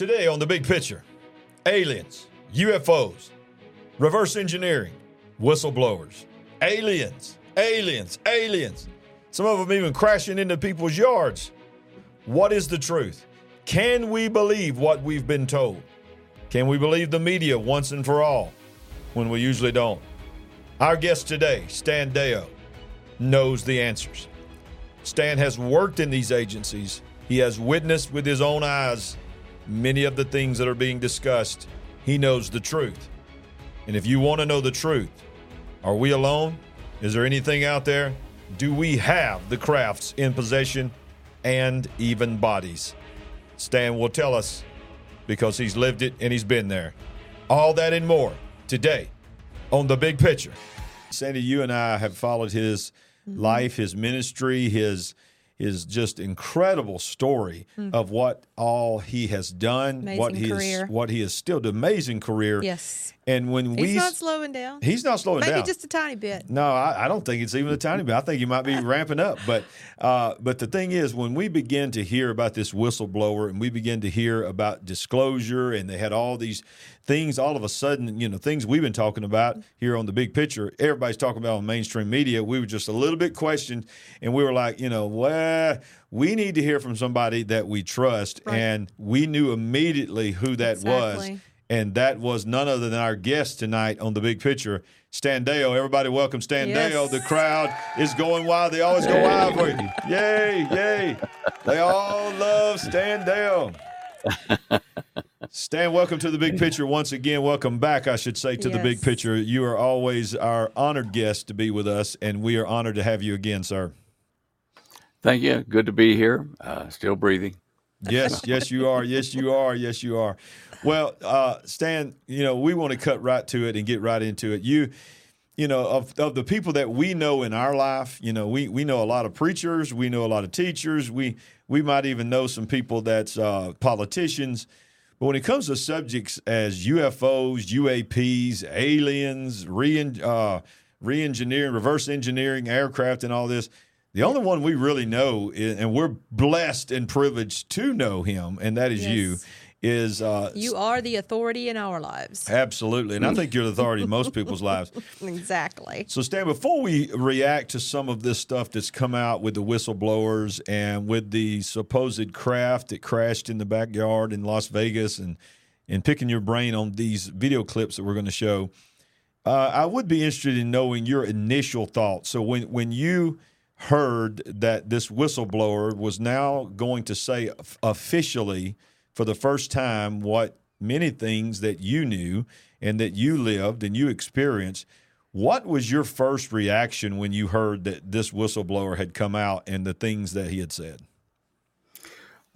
Today on the big picture aliens, UFOs, reverse engineering, whistleblowers, aliens, aliens, aliens. Some of them even crashing into people's yards. What is the truth? Can we believe what we've been told? Can we believe the media once and for all when we usually don't? Our guest today, Stan Deyo, knows the answers. Stan has worked in these agencies. He has witnessed with his own eyes many of the things that are being discussed. He knows the truth. And if you want to know the truth, are we alone? Is there anything out there? Do we have the crafts in possession and even bodies? Stan will tell us because he's lived it and he's been there. All that and more today on the big picture. Sandy, you and I have followed his mm-hmm. life, his ministry, his his just incredible story mm. of what all he has done, amazing what he career. is, what he has still amazing career. Yes. And when he's we not slowing down. He's not slowing Maybe down. Maybe just a tiny bit. No, I, I, don't think it's even a tiny bit. I think he might be ramping up. But uh, but the thing is, when we begin to hear about this whistleblower and we begin to hear about disclosure, and they had all these things, all of a sudden, you know, things we've been talking about here on the big picture, everybody's talking about on mainstream media. We were just a little bit questioned, and we were like, you know, well, we need to hear from somebody that we trust, Right. and we knew immediately who that was. Exactly. And that was none other than our guest tonight on the big picture, Stan Deyo. Everybody welcome Stan Yes. Deyo. The crowd is going wild. They always go wild for you. Yay, yay. They all love Stan Deyo. Stan, welcome to the big picture once again. Welcome back, I should say, to the big picture. You are always our honored guest to be with us, and we are honored to have you again, sir. Thank you. Good to be here. Uh, still breathing. Yes, yes, you are. Yes, you are. Yes, you are. Well, uh, Stan, you know, we want to cut right to it and get right into it. You, you know, of, of the people that we know in our life, you know, we, we know a lot of preachers, we know a lot of teachers, we we might even know some people that's uh, politicians. But when it comes to subjects as UFOs, UAPs, aliens, re uh, re-engineering, reverse engineering aircraft, and all this, the only one we really know, is, and we're blessed and privileged to know him, and that is you, is uh, You are the authority in our lives. absolutely, and I think you're the authority in most people's lives. Exactly. So, Stan, before we react to some of this stuff that's come out with the whistleblowers and with the supposed craft that crashed in the backyard in Las Vegas and, and picking your brain on these video clips that we're going to show, uh, I would be interested in knowing your initial thoughts. So, when, when you heard that this whistleblower was now going to say officially for the first time what many things that you knew and that you lived and you experienced. What was your first reaction when you heard that this whistleblower had come out and the things that he had said?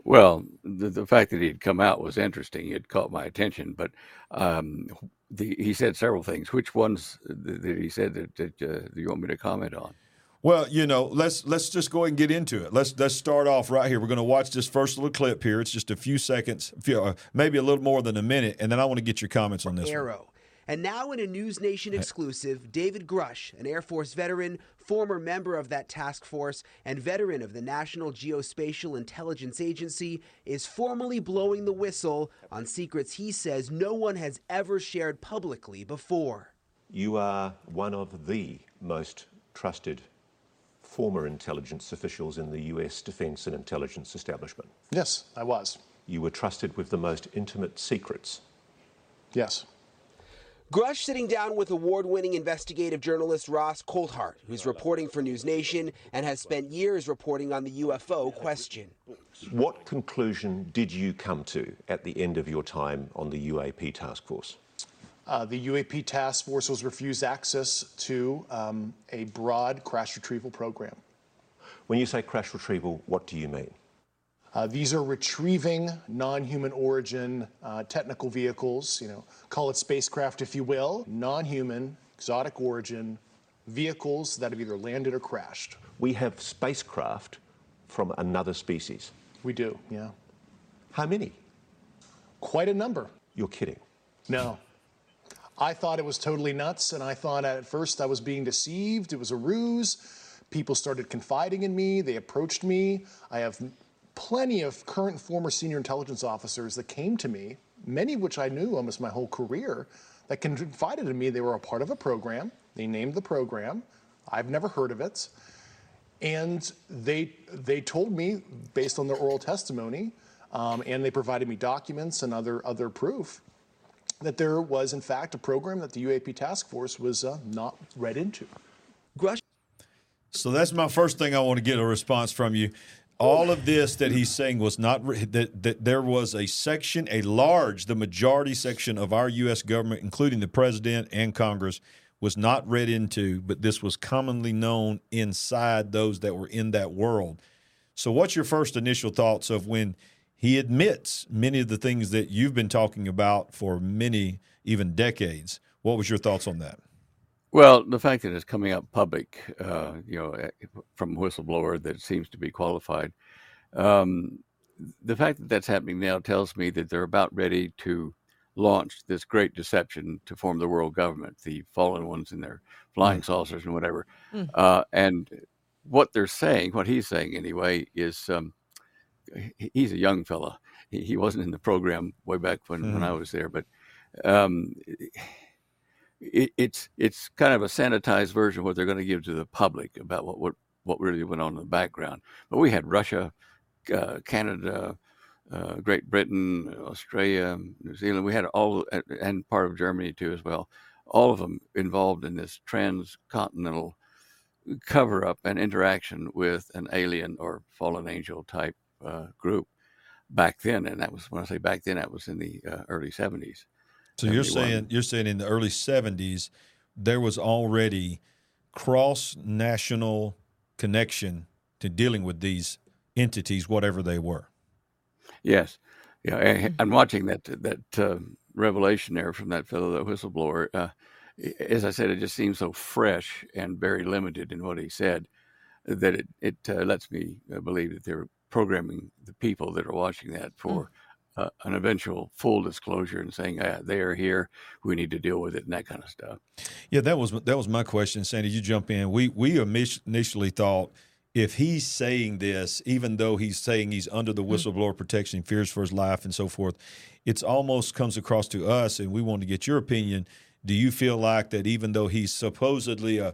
Well, the, the fact that he had come out was interesting. It caught my attention, but um, the, he said several things. Which ones that he said that, that uh, you want me to comment on? Well, you know, let's let's just go ahead and get into it. Let's let's start off right here. We're going to watch this first little clip here. It's just a few seconds, uh, maybe a little more than a minute, and then I want to get your comments on this. one. Arrow. And now, in a News Nation exclusive, David Grusch, an Air Force veteran, former member of that task force, and veteran of the National Geospatial Intelligence Agency, is formally blowing the whistle on secrets he says no one has ever shared publicly before. You are one of the most trusted former intelligence officials in the US defense and intelligence establishment. Yes, I was. You were trusted with the most intimate secrets. Yes. Grusch sitting down with award winning investigative journalist Ross Coulthart, who's reporting for News Nation and has spent years reporting on the UFO question. What conclusion did you come to at the end of your time on the UAP task force? Uh, the UAP task force was refused access to um, a broad crash retrieval program. When you say crash retrieval, what do you mean? Uh, these are retrieving non-human origin uh, technical vehicles, you know, call it spacecraft if you will, non-human, exotic origin vehicles that have either landed or crashed. We have spacecraft from another species. We do, yeah. How many? Quite a number. You're kidding. No. I thought it was totally nuts, and I thought at first I was being deceived. It was a ruse. People started confiding in me. They approached me. I have plenty of current and former senior intelligence officers that came to me, many of which I knew almost my whole career, that confided in me they were a part of a program. They named the program. I've never heard of it. And they, they told me, based on their oral testimony, um, and they provided me documents and other, other proof, that there was, in fact, a program that the UAP task force was uh, not read into. So that's my first thing I want to get a response from you. All of this that he's saying was not re- that, that there was a section, a large, the majority section of our U.S. government, including the president and Congress, was not read into, but this was commonly known inside those that were in that world. So, what's your first initial thoughts of when he admits many of the things that you've been talking about for many, even decades? What was your thoughts on that? Well, the fact that it's coming up public, uh, you know, eh, from a whistleblower that seems to be qualified, um, the fact that that's happening now tells me that they're about ready to launch this great deception to form the world government, the fallen ones in their flying Mm. saucers and whatever. Mm. Uh, and what they're saying, what he's saying anyway, is um, he- he's a young fella. He, he wasn't in the program way back when, when I was there, but um, it, it's it's kind of a sanitized version of what they're going to give to the public about what what, what really went on in the background. But we had Russia, uh, Canada, uh, Great Britain, Australia, New Zealand. We had all and part of Germany too as well. All of them involved in this transcontinental cover up and interaction with an alien or fallen angel type uh, group back then. And that was when I say back then, that was in the uh, early 70s. So you're saying you're saying in the early '70s there was already cross national connection to dealing with these entities, whatever they were. Yes, yeah. I, I'm watching that that uh, revelation there from that fellow, that whistleblower. Uh, as I said, it just seems so fresh and very limited in what he said that it it uh, lets me uh, believe that they're programming the people that are watching that for. Uh, an eventual full disclosure and saying ah, they are here, we need to deal with it, and that kind of stuff. Yeah, that was that was my question, Sandy. You jump in. We we initially thought if he's saying this, even though he's saying he's under the whistleblower protection, fears for his life, and so forth, it's almost comes across to us, and we want to get your opinion. Do you feel like that even though he's supposedly uh,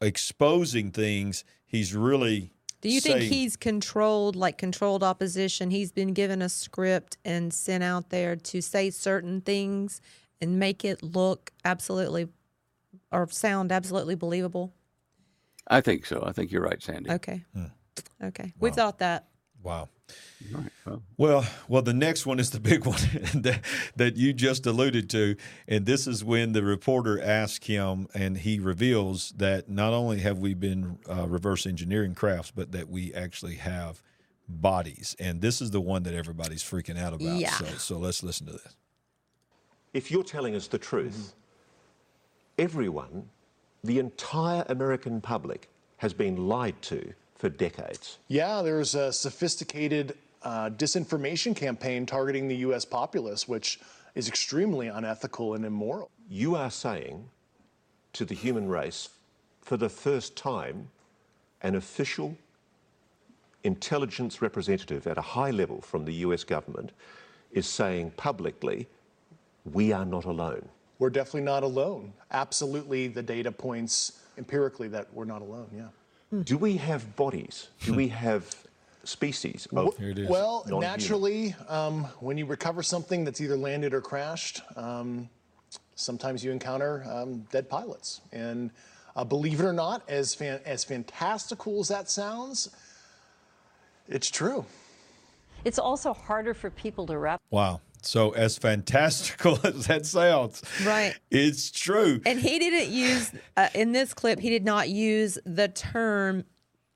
exposing things, he's really Do you think saying- he's controlled, like controlled opposition? He's been given a script and sent out there to say certain things and make it look absolutely or sound absolutely believable. I think so. I think you're right, Sandy. Okay. Hmm. Okay. We thought that. Wow. Right. Well, Well, well, the next one is the big one that, that you just alluded to, and this is when the reporter asks him, and he reveals that not only have we been uh, reverse engineering crafts, but that we actually have bodies, and this is the one that everybody's freaking out about. Yeah. So, so let's listen to this. If you're telling us the truth, everyone, the entire American public, has been lied to for decades. Yeah, there's a sophisticated uh, disinformation campaign targeting the U.S. populace, which is extremely unethical and immoral. You are saying to the human race, for the first time, an official intelligence representative at a high level from the US government is saying publicly, we are not alone. We're definitely not alone. Absolutely, the data points empirically that we're not alone. Yeah. Do we have bodies? Do we have species of Here it is. Well, naturally, um, when you recover something that's either landed or crashed, um, sometimes you encounter um, dead pilots. And uh, believe it or not, as fan- as fantastical as that sounds, it's true. It's also harder for people to wrap Wow. So, as fantastical as that sounds, Right. it's true. And he didn't use, uh, in this clip, he did not use the term,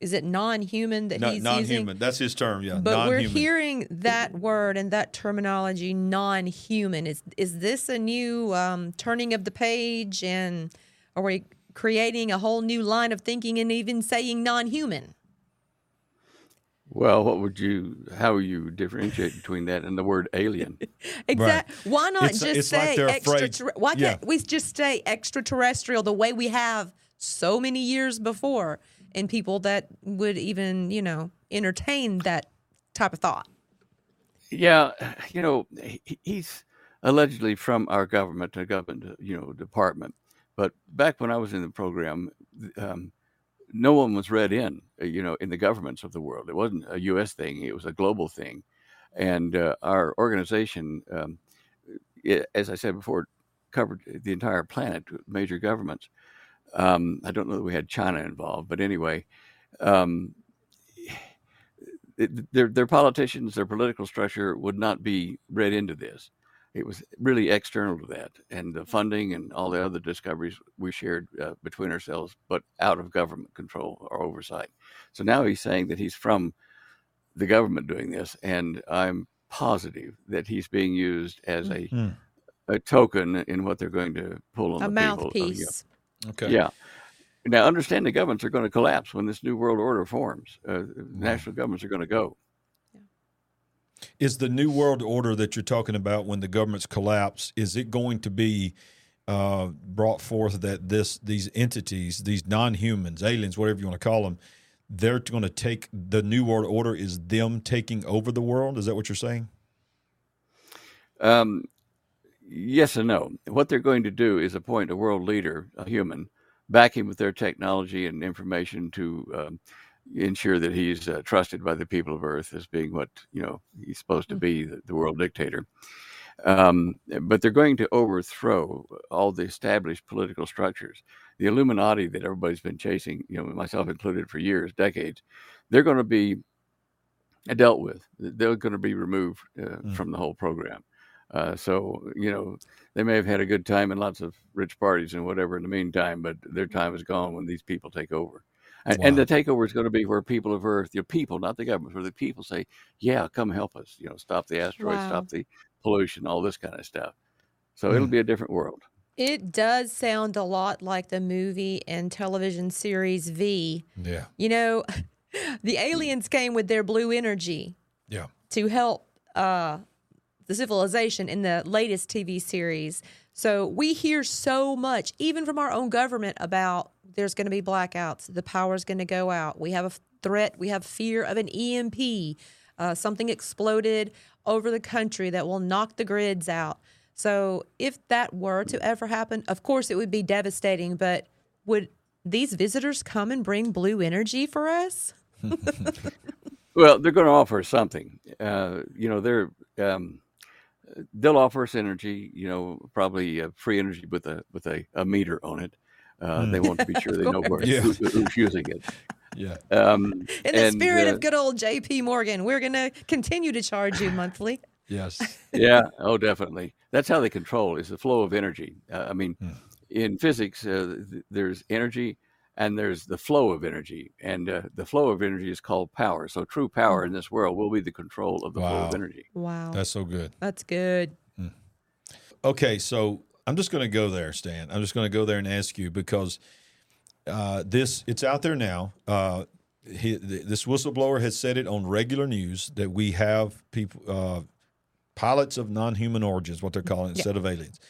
is it non human that No, he's non-human. using? That's his term. Yeah, But non-human. we're hearing that word and that terminology, non-human. Is is this a new um, turning of the page, and are we creating a whole new line of thinking and even saying non-human? Well, what would you? How would you differentiate between that and the word alien? Exactly. Why not It's- just it's say they're afraid- extra? Why yeah. can't we just say extraterrestrial the way we have so many years before, and people that would even you know entertain that type of thought. Yeah, you know, he's allegedly from our government, a government, you know, department. But back when I was in the program, um, no one was read in, uh, you know, in the governments of the world. It wasn't a U.S. thing; it was a global thing. And uh, our organization, um, it, as I said before, covered the entire planet, major governments. Um, I don't know that we had China involved, but anyway, um, it, their their politicians, their political structure would not be read into this. It was really external to that, and the funding and all the other discoveries we shared uh, between ourselves, but out of government control or oversight. So now he's saying that he's from the government doing this, and I'm positive that he's being used as a Mm-hmm. a token in what they're going to pull on A the people. mouthpiece. Okay. Yeah. Now, understand the governments are going to collapse when this new world order forms. Uh, national governments are going to go. Is the new world order that you're talking about when the governments collapse? Is it going to be uh, brought forth that this these entities, these non-humans, aliens, whatever you want to call them, they're going to take the new world order? Is them taking over the world? Is that what you're saying? Um, yes and no. What they're going to do is appoint a world leader, a human, back him with their technology and information to um, ensure that he's uh, trusted by the people of Earth as being what you know he's supposed to be, the, the world dictator. Um, but they're going to overthrow all the established political structures. The Illuminati that everybody's been chasing, you know, myself included, for years, decades, they're going to be dealt with. They're going to be removed uh, Mm. from the whole program. Uh, so you know they may have had a good time and lots of rich parties and whatever in the meantime, but their time is gone when these people take over. And, and the takeover is going to be where people of Earth, your people, not the government, where the people say, "Yeah, come help us. You know, stop the asteroids, Wow. stop the pollution, all this kind of stuff." So it'll Mm. be a different world. It does sound a lot like the movie and television series V. Yeah. You know, the aliens came with their blue energy Yeah. to help uh, the civilization in the latest TV series. So we hear so much, even from our own government, about there's going to be blackouts, the power's going to go out. We have a threat, we have fear of an EMP, uh, something exploded over the country that will knock the grids out. So if that were to ever happen, of course it would be devastating, but would these visitors come and bring blue energy for us? Well, they're going to offer something. Uh, you know, they're um, they'll offer us energy. You know, probably uh, free energy with a with a, a meter on it. Uh, They want to be sure they know where, Yeah. who, who's using it. Yeah. Um, In the and, spirit uh, of good old JP Morgan, we're going to continue to charge you monthly. Yes. yeah oh definitely that's how they control is the flow of energy uh, i mean Hmm. in physics uh, th- there's energy and there's the flow of energy and uh, the flow of energy is called power so true power in this world will be the control of the flow of energy Wow. That's so good. That's good. Okay, so I'm just going to go there, Stan. I'm just going to go there and ask you because uh, this it's out there now. Uh, he, th- this whistleblower has said it on regular news that we have people, uh, pilots of non-human origins, what they're calling it, instead of aliens.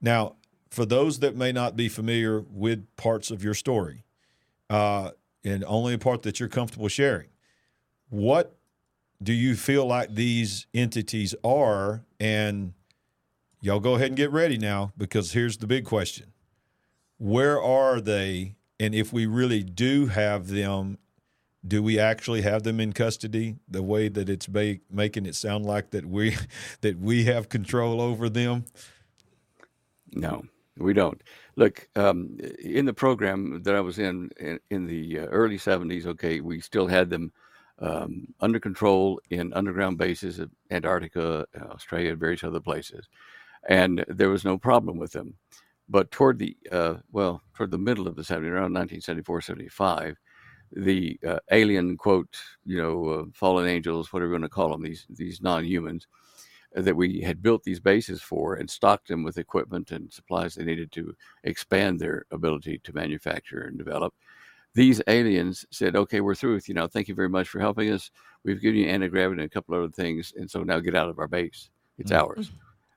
Now, for those that may not be familiar with parts of your story, uh, and only a part that you're comfortable sharing, what do you feel like these entities are? And y'all go ahead and get ready now because here's the big question Where are they? And if we really do have them, do we actually have them in custody the way that it's ba- making it sound like that we that we have control over them? No, we don't. Look, um, in the program that I was in in, in the uh, early 70s, okay, we still had them um, under control in underground bases at Antarctica, Australia, and various other places. And there was no problem with them. But toward the, uh, well, toward the middle of the 70s, around 1974, 75, the uh, alien, quote, you know, uh, fallen angels, whatever you want to call them, these, these non humans, that we had built these bases for and stocked them with equipment and supplies they needed to expand their ability to manufacture and develop. These aliens said, "Okay, we're through with you now. Thank you very much for helping us. We've given you anti gravity and a couple other things, and so now get out of our base. It's ours."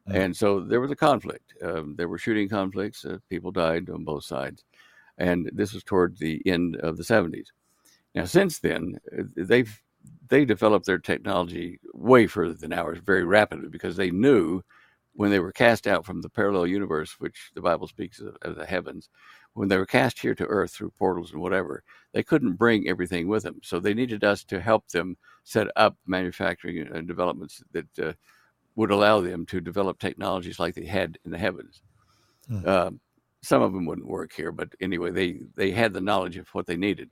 And so there was a conflict. Um, there were shooting conflicts. Uh, people died on both sides, and this was toward the end of the 70s. Now, since then, uh, they've they developed their technology way further than ours, very rapidly, because they knew when they were cast out from the parallel universe, which the Bible speaks of as the heavens, when they were cast here to earth through portals and whatever, they couldn't bring everything with them. So they needed us to help them set up manufacturing and developments that uh, would allow them to develop technologies like they had in the heavens. Hmm. Uh, some of them wouldn't work here, but anyway, they they had the knowledge of what they needed,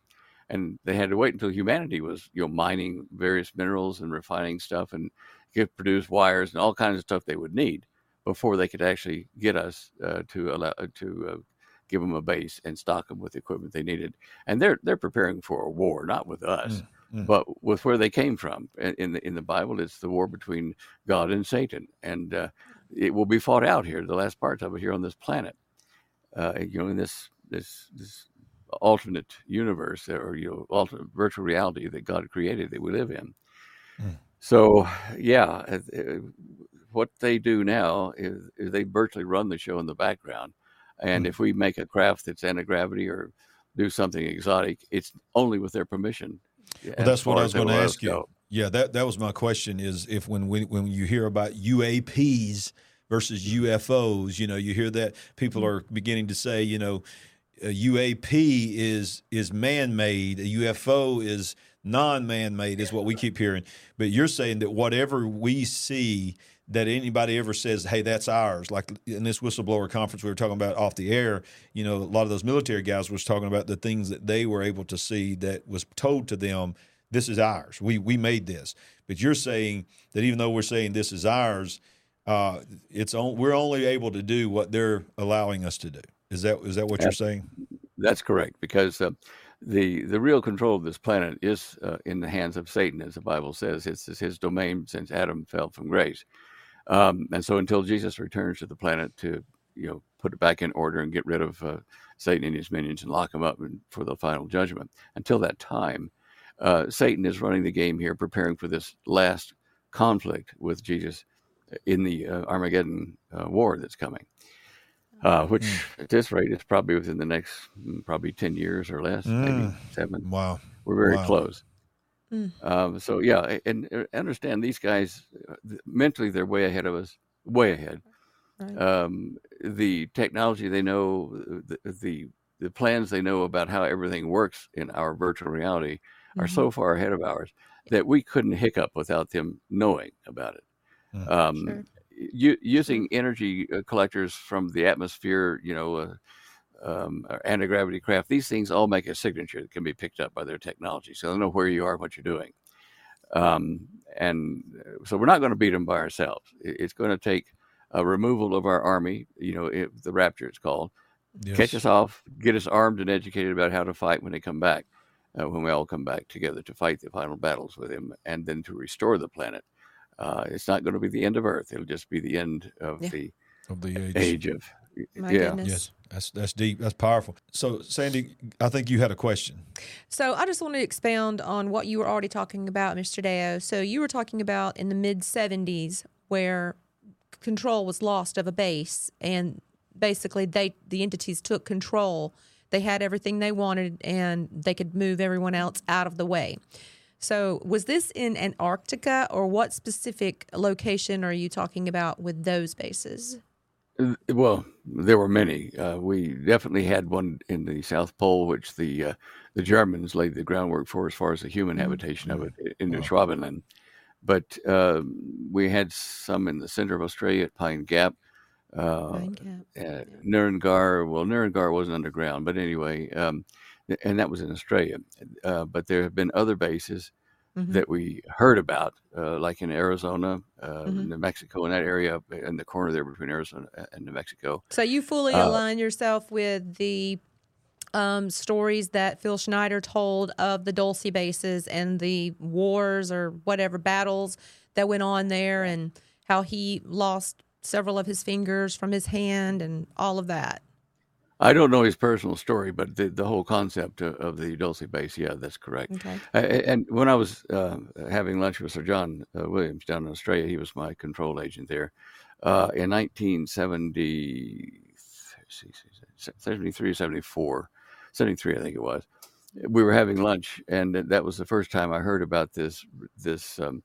and they had to wait until humanity was you know mining various minerals and refining stuff and could produce wires and all kinds of stuff they would need before they could actually get us uh, to allow to uh, give them a base and stock them with the equipment they needed. And they're they're preparing for a war, not with us, Mm, mm. but with where they came from. In in the in the Bible, it's the war between God and Satan, and uh, it will be fought out here. The last parts of it here on this planet, uh, you know, in this this this alternate universe or you know alternate virtual reality that God created that we live in. Mm. So yeah, uh, uh, what they do now is, is they virtually run the show in the background. And Mm. if we make a craft that's anti gravity or do something exotic, it's only with their permission. Well, that's what I was going to will let us ask you. go. Yeah, that that was my question. Is if when we, when you hear about UAPs versus UFOs, you know, you hear that people are beginning to say, you know, a UAP is is man made, a UFO is non man made, is what we keep hearing. But you're saying that whatever we see that anybody ever says, hey, that's ours. Like in this whistleblower conference we were talking about off the air, you know, a lot of those military guys was talking about the things that they were able to see that was told to them, this is ours. We we made this. But you're saying that even though we're saying this is ours, uh, it's on, we're only able to do what they're allowing us to do. Is that is that what you're saying? That's correct, because uh, the the real control of this planet is uh, in the hands of Satan, as the Bible says. It's, it's his domain since Adam fell from grace, um, and so until Jesus returns to the planet to you know put it back in order and get rid of uh, Satan and his minions and lock them up for the final judgment, until that time, uh, Satan is running the game here, preparing for this last conflict with Jesus in the uh, Armageddon uh, war that's coming uh, which at this rate is probably within the next mm, probably 10 years or less, maybe Mm. seven. Wow. We're very Wow. close. Mm. Um, so, yeah, a- and uh, understand these guys uh, mentally, they're way ahead of us, way ahead. Right. Um, the technology they know, the, the the plans they know about how everything works in our virtual reality are Mhm. so far ahead of ours that we couldn't hiccup without them knowing about it. Mm. Um, Sure. U- using energy uh, collectors from the atmosphere, you know, uh, um, anti-gravity craft, these things all make a signature that can be picked up by their technology. So they know where you are, and what you're doing. Um, and uh, so we're not going to beat them by ourselves. It's going to take a removal of our army, you know, it, the rapture it's called, catch us off, get us armed and educated about how to fight when they come back, uh, when we all come back together to fight the final battles with him, and then to restore the planet. Uh, it's not going to be the end of Earth; it'll just be the end of Yeah. the Of the age. age of My yeah. goodness. Yes. That's that's deep. That's powerful. So Sandy, I think you had a question. So I just want to expound on what you were already talking about, Mr. Deyo. So you were talking about in the mid 70s where control was lost of a base and basically they the entities took control. They had everything they wanted and they could move everyone else out of the way. So was this in Antarctica or what specific location are you talking about with those bases? Uh, Well, there were many. Uh, we definitely had one in the South Pole, which the uh, the Germans laid the groundwork for as far as the human habitation of it in the Schwabenland. But um we had some in the center of Australia at Pine Gap, uh, Pine Gap, uh, Nurrungar. Well, Nurrungar wasn't underground, but anyway, um, and that was in Australia. Uh, but there have been other bases Mhm. that we heard about, uh, like in Arizona, uh, Mhm. New Mexico, in that area, in the corner there between Arizona and New Mexico. So you fully Uh, align yourself with the um, stories that Phil Schneider told of the Dulce bases and the wars or whatever battles that went on there, and how he lost several of his fingers from his hand and all of that. I don't know his personal story, but the, the whole concept of, of the Dulce base, yeah, that's correct. Okay. A- And when I was uh, having lunch with Sir John uh, Williams down in Australia, he was my control agent there. Uh, in 1970, 73, 74, 73, I think it was, we were having lunch, and that was the first time I heard about this this um,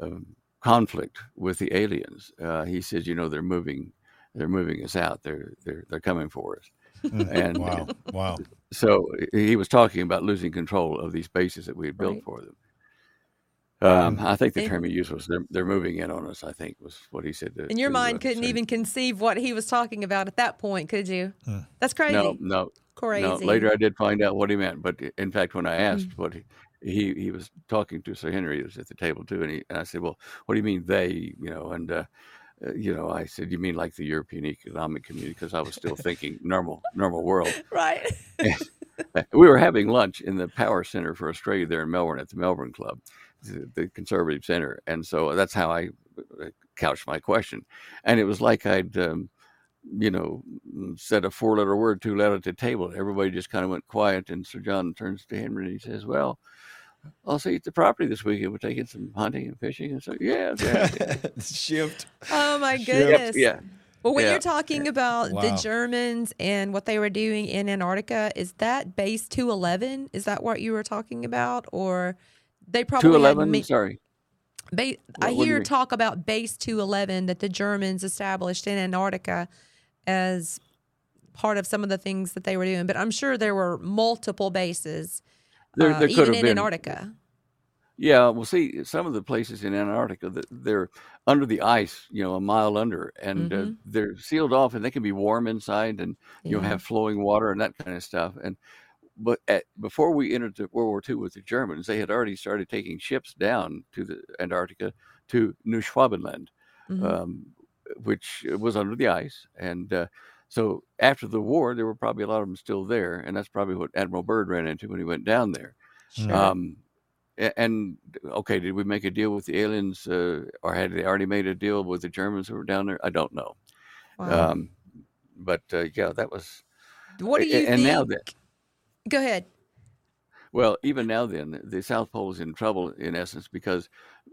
um, conflict with the aliens. Uh, he said, "You know, they're moving, they're moving us out. They're they're they're coming for us." and Wow. Wow. so he was talking about losing control of these bases that we had built Right. for them. Um, Mm-hmm. I think the term he used was they're, they're moving in on us. I think was what he said. To, And your to, mind couldn't say- even conceive what he was talking about at that point, could you? That's crazy. No, no, Crazy. no. Later, I did find out what he meant. But in fact, when I Mm. asked what he, he he was talking to Sir Henry, he was at the table too, and he and I said, "Well, what do you mean they?" You know, and uh, you know, I said, "You mean like the European Economic Community?" Because I was still thinking normal normal world. Right. we were having lunch in the Power Center for Australia there in Melbourne at the Melbourne Club, the, conservative center, and so that's how I uh, couched my question, and it was like I'd. Um, you know, said a four-letter word too loud at the table. Everybody just kind of went quiet, and Sir John turns to Henry and he says, "Well, I'll see you at the property this weekend. We're taking some hunting and fishing." And so, yeah, yeah, yeah. Shift. Oh my Yep, goodness. yeah. Well, when Yeah. you're talking about Wow. the Germans and what they were doing in Antarctica, is that base 211? Is that what you were talking about? Or they probably Two had eleven. ma- Sorry. ba- I What- what do you hear mean? talk about base 211 that the Germans established in Antarctica as part of some of the things that they were doing. But I'm sure there were multiple bases, There, uh, there could even have in been. Antarctica. Yeah, well, see, some of the places in Antarctica that they're under the ice, you know, a mile under, and uh, Mhm. they're sealed off, and they can be warm inside, and you'll have flowing water and that kind of stuff. And but at, before we entered the World War II with the Germans, they had already started taking ships down to the Antarctica to New Schwabenland, Mhm. um, which was under the ice, and uh, so after the war, there were probably a lot of them still there, and that's probably what Admiral Byrd ran into when he went down there. Sure. Um, and okay, did we make a deal with the aliens, uh, or had they already made a deal with the Germans who were down there? I don't know. Wow. Um, but uh, yeah, that was. what do you and think? now that Go ahead. well, even now, then the South Pole is in trouble in essence because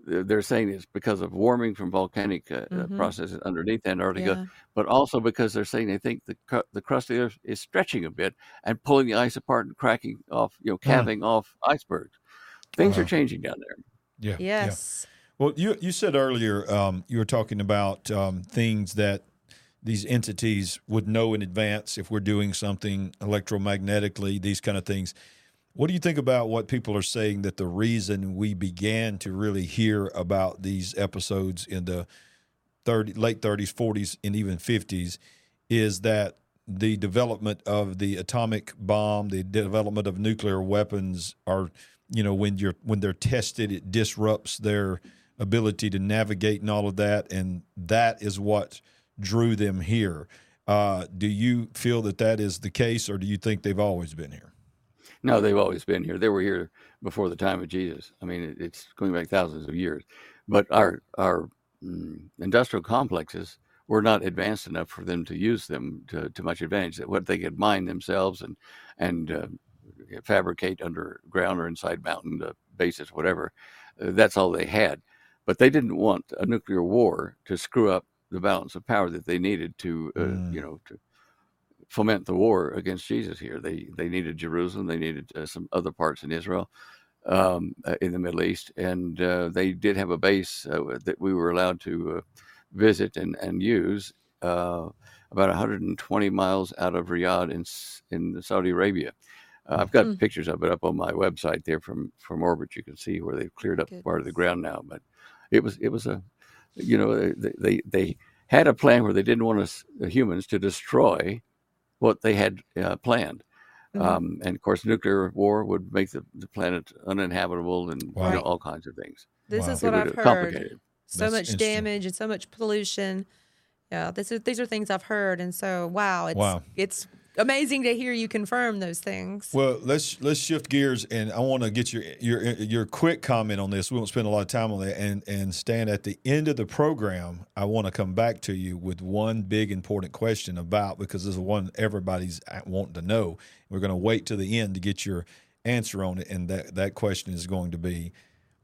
they're they're saying it's because of warming from volcanic uh, uh, Mhm. processes underneath Antarctica, Yeah. but also because they're saying they think the cru- the crust of the earth is stretching a bit and pulling the ice apart and cracking off, you know, calving off icebergs. Things are changing down there. Yeah. yeah. Yes. Well, you you said earlier um, you were talking about um, things that these entities would know in advance if we're doing something electromagnetically, these kind of things. What do you think about what people are saying that the reason we began to really hear about these episodes in the 30, late 30s, 40s, and even 50s is that the development of the atomic bomb, the development of nuclear weapons are, you know, when you're when they're tested, it disrupts their ability to navigate and all of that, and that is what drew them here. Uh, do you feel that that is the case, or do you think they've always been here? No, they've always been here. They were here before the time of Jesus. I mean, it's going back thousands of years. But our our mm, industrial complexes were not advanced enough for them to use them to, to much advantage. That what they could mine themselves and and uh, fabricate underground or inside mountain uh, bases, whatever. Uh, that's all they had. But they didn't want a nuclear war to screw up the balance of power that they needed to, uh, Mm. you know, to foment the war against Jesus here. They they needed Jerusalem. They needed uh, some other parts in Israel, um, uh, in the Middle East, and uh, they did have a base uh, that we were allowed to uh, visit and and use uh, about 120 miles out of Riyadh in in Saudi Arabia. Uh, I've got Hmm. pictures of it up on my website there from from orbit. You can see where they've cleared up part of the ground now, but it was it was a you know they they, they had a plan where they didn't want us humans to destroy what they had uh, planned. Mhm. Um, and of course, nuclear war would make the, the planet uninhabitable and you know, all kinds of things. This Wow. is what I've heard. complicated. So That's much damage and so much pollution. Yeah, this is, these are things I've heard, and so wow, it's Wow. it's amazing to hear you confirm those things. Well, let's let's shift gears, and I want to get your your your quick comment on this. We won't spend a lot of time on that, and and Stan at the end of the program, I want to come back to you with one big important question about because this is one everybody's wanting to know. We're going to wait to the end to get your answer on it, and that that question is going to be.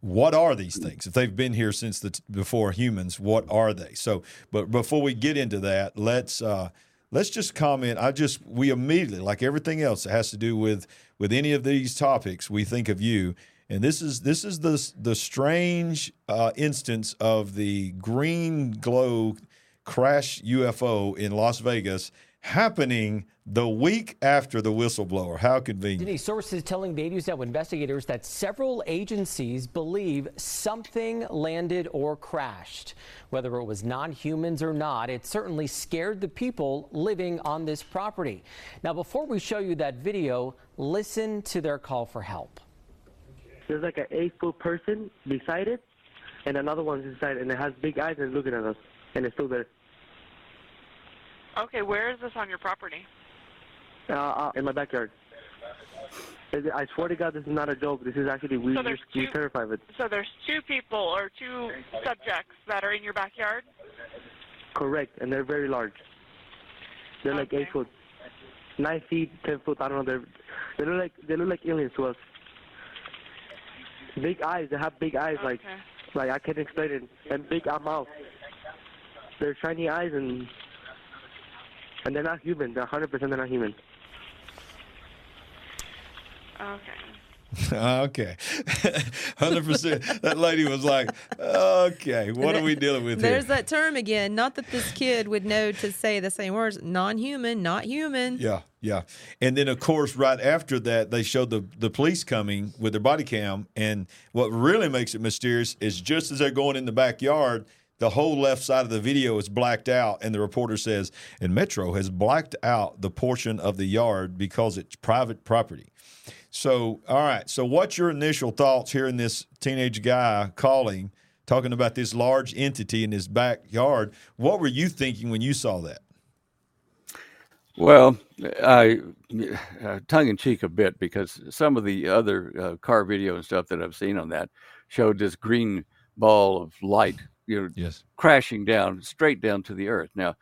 What are these things? If they've been here since the before humans, what are they? So, but before we get into that, let's uh, let's just comment. I just we immediately, like everything else that has to do with with any of these topics, we think of you. And this is this is the the strange uh, instance of the green glow crash UFO in Las Vegas happening the week after the whistleblower. How convenient. Denise, sources telling 8 News Now investigators that several agencies believe something landed or crashed. Whether it was non humans or not, it certainly scared the people living on this property. Now, before we show you that video, listen to their call for help. There's like an eight foot person beside it, and another one's inside, and it has big eyes and looking at us, and it's still there. Okay, where is this on your property? Uh, uh, in my backyard. I swear to God, this is not a joke. This is actually we So we there's we two- terrified of it. So there's two people or two subjects that are in your backyard? Correct, and they're very large. They're like eight foot, nine feet, ten foot. I don't know. They're they look like they look like aliens to us. Big eyes. They have big eyes. Like Okay. like I can't explain it. And big uh, mouth. They're shiny eyes and and they're not human. They're 100% they're not human. Okay. okay, hundred percent. That lady was like, "Okay, what are we dealing with There's here?" that term again. Not that this kid would know to say the same words. Non-human, not human. Yeah, yeah. And then of course, right after that, they showed the the police coming with their body cam. And what really makes it mysterious is just as they're going in the backyard, the whole left side of the video is blacked out, and the reporter says, "And Metro has blacked out the portion of the yard because it's private property." So, all right. So, what's your initial thoughts hearing this teenage guy calling, talking about this large entity in his backyard? What were you thinking when you saw that? Well, I uh, tongue in cheek a bit because some of the other uh, car video and stuff that I've seen on that showed this green ball of light, you know, Yes. crashing down straight down to the earth. Now,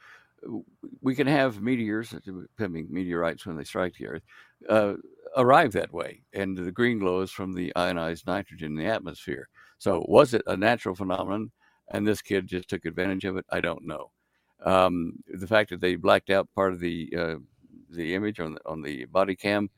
we can have meteors, I mean meteorites when they strike the earth, uh, arrive that way, and the green glow is from the ionized nitrogen in the atmosphere. So, was it a natural phenomenon, and this kid just took advantage of it? I don't know. Um, the fact that they blacked out part of the uh, the image on the, on the body cam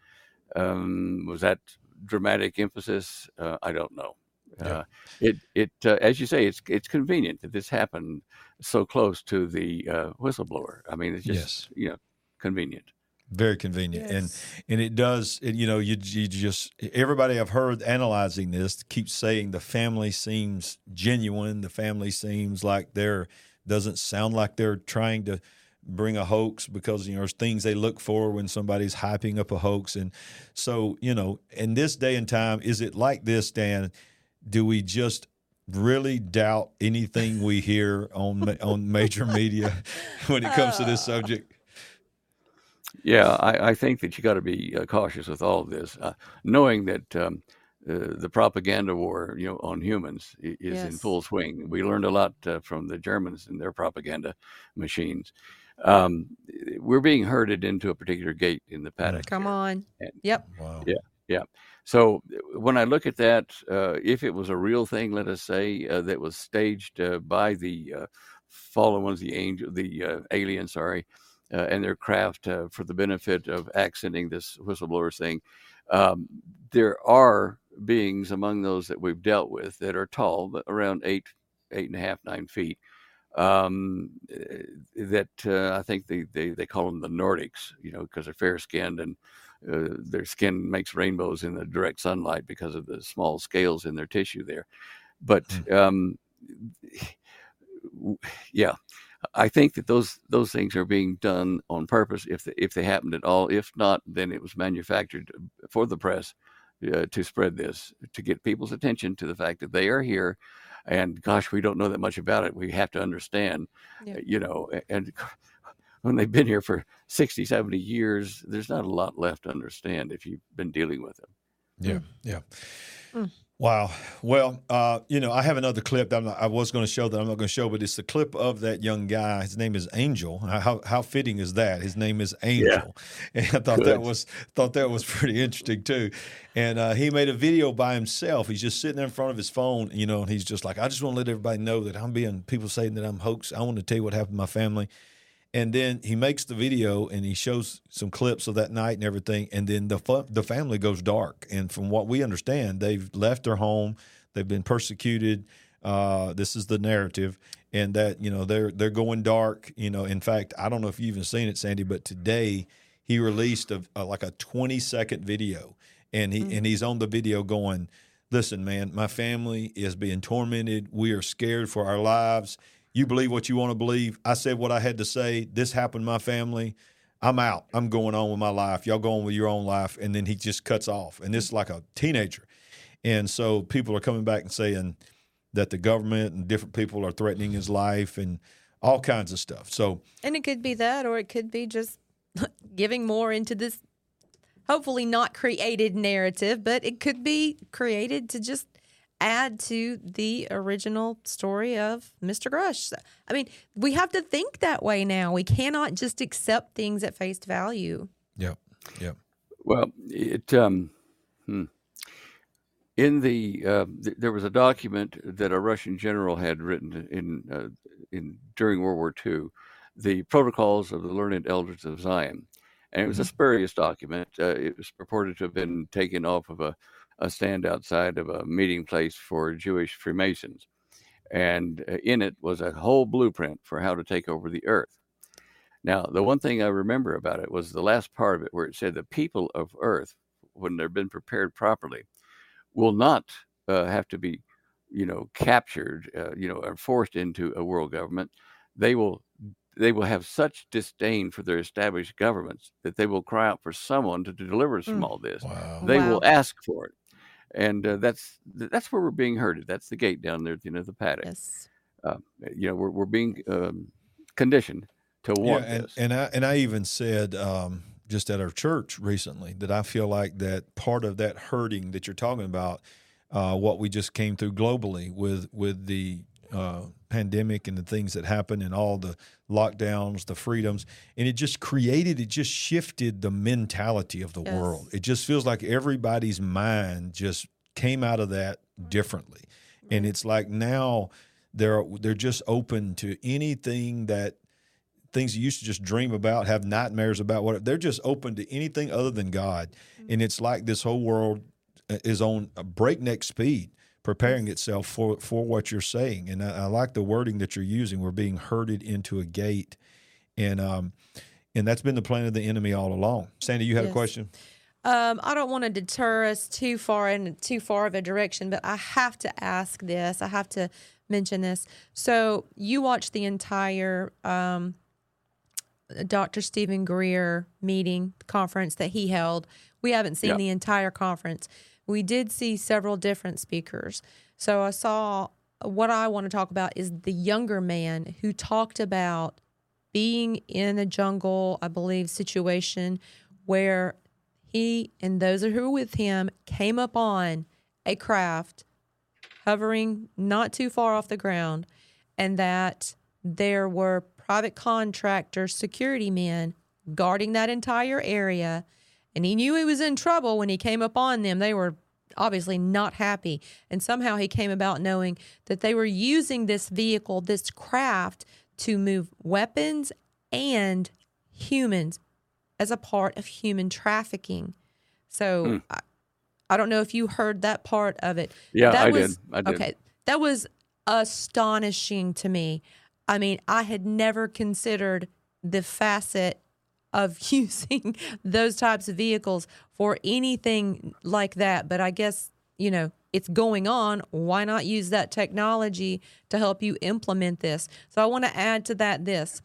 um, was that dramatic emphasis? Uh, I don't know. Uh, it it uh, as you say, it's it's convenient that this happened so close to the uh, whistleblower. I mean, it's just Yes. you know convenient. Very convenient, and and it does. It, you know, you you just everybody I've heard analyzing this keeps saying the family seems genuine. The family seems like they're doesn't sound like they're trying to bring a hoax because you know there's things they look for when somebody's hyping up a hoax, and so you know in this day and time, is it like this, Dan? Do we just really doubt anything we hear on on major media when it comes to this subject? Yeah, I, I think that you got to be uh, cautious with all of this, uh, knowing that um, uh, the propaganda war, you know, on humans i- is in full swing. We learned a lot uh, from the Germans and their propaganda machines. Um, we're being herded into a particular gate in the paddock. Come on. And- Yep. Wow. Yeah, yeah. So uh, when I look at that, uh, if it was a real thing, let us say uh, that was staged uh, by the uh, fallen ones, the angel, the uh, alien, sorry, uh, and their craft for the benefit of accenting this whistleblower thing, um, there are beings among those that we've dealt with that are tall, around eight, eight and a half, nine feet. Um, eh, that I think they, they they call them the Nordics, you know, because they're fair skinned and uh, their skin makes rainbows in the direct sunlight because of the small scales in their tissue there. But um, yeah, I think that those those things are being done on purpose. If they, if they happened at all, if not, then it was manufactured for the press uh, to spread this to get people's attention to the fact that they are here. And gosh, we don't know that much about it. We have to understand, Yeah. you know, and when they've been here for 60, 70 years, there's not a lot left to understand if you've been dealing with them. Yeah, yeah. Mm. Wow. Well, uh, you know, I have another clip that I'm not, I was going to show that I'm not going to show, but it's the clip of that young guy. His name is Angel. How how fitting is that? His name is Angel, and I thought that was thought that was pretty interesting too. And uh, he made a video by himself. He's just sitting there in front of his phone, you know, and he's just like, I just want to let everybody know that I'm being people saying that I'm hoax. I want to tell you what happened to my family. And then he makes the video and he shows some clips of that night and everything. And then the fa- the family goes dark. And from what we understand, they've left their home. They've been persecuted. Uh, this is the narrative, and that you know they're they're going dark. You know, in fact, I don't know if you've even seen it, Sandy, but today he released a, a like a 20 second video, and he Mm. and he's on the video going, "Listen, man, my family is being tormented. We are scared for our lives. You believe what you want to believe. I said what I had to say. This happened to my family. I'm out. I'm going on with my life. Y'all go on with your own life." And then he just cuts off, and this is like a teenager. And so people are coming back and saying that the government and different people are threatening his life and all kinds of stuff. So And it could be that, or it could be just giving more into this, hopefully not created narrative, but it could be created to just add to the original story of Mr. Grusch. I mean, we have to think that way now. We cannot just accept things at face value. yeah, yeah. Well, it um, hmm. in the uh, th- there was a document that a Russian general had written in uh, in during World War II, the Protocols of the Learned Elders of Zion, and it was a spurious document. Uh, it was purported to have been taken off of a, a stand outside of a meeting place for Jewish Freemasons, and uh, in it was a whole blueprint for how to take over the earth. Now, the one thing I remember about it was the last part of it where it said the people of Earth, when they've been prepared properly, will not uh, have to be, you know, captured, uh, you know, or forced into a world government. They will, they will have such disdain for their established governments that they will cry out for someone to deliver us from Mm. all this. Wow. They Wow. will ask for it, and uh, that's that's where we're being herded. That's the gate down there at the end of the paddock. Yes. Uh, you know, we're we're being um, conditioned to want and, this. and I and I even said um, just at our church recently that I feel like that part of that hurting that you're talking about, uh, what we just came through globally with with the uh, pandemic and the things that happened and all the lockdowns, the freedoms, and it just created, it just shifted the mentality of the Yes. world. It just feels like everybody's mind just came out of that differently, and it's like now they're they're just open to anything that things you used to just dream about, have nightmares about, what they're just open to anything other than God. And it's like this whole world uh, is on a breakneck speed, preparing itself for for what you're saying. And I, I like the wording that you're using. We're being herded into a gate, and um, and that's been the plan of the enemy all along. Sandy, you had a question. Um, I don't want to deter us too far in too far of a direction, but I have to ask this. I have to mention this. So you watched the entire um, Dr. Steven Greer meeting conference that he held. We haven't seen Yeah. the entire conference. We did see several different speakers. So I saw what I want to talk about is the younger man who talked about being in a jungle, I believe, situation where he and those who were with him came upon a craft hovering not too far off the ground, and that there were private contractor security men guarding that entire area. And he knew he was in trouble when he came upon them. They were obviously not happy. And somehow he came about knowing that they were using this vehicle, this craft, to move weapons and humans as a part of human trafficking. So hmm. I, I don't know if you heard that part of it. Yeah, that I was, did. I did. Okay, that was astonishing to me. I mean, I had never considered the facet of using those types of vehicles for anything like that, but I guess, you know, it's going on. Why not use that technology to help you implement this? So I want to add to that this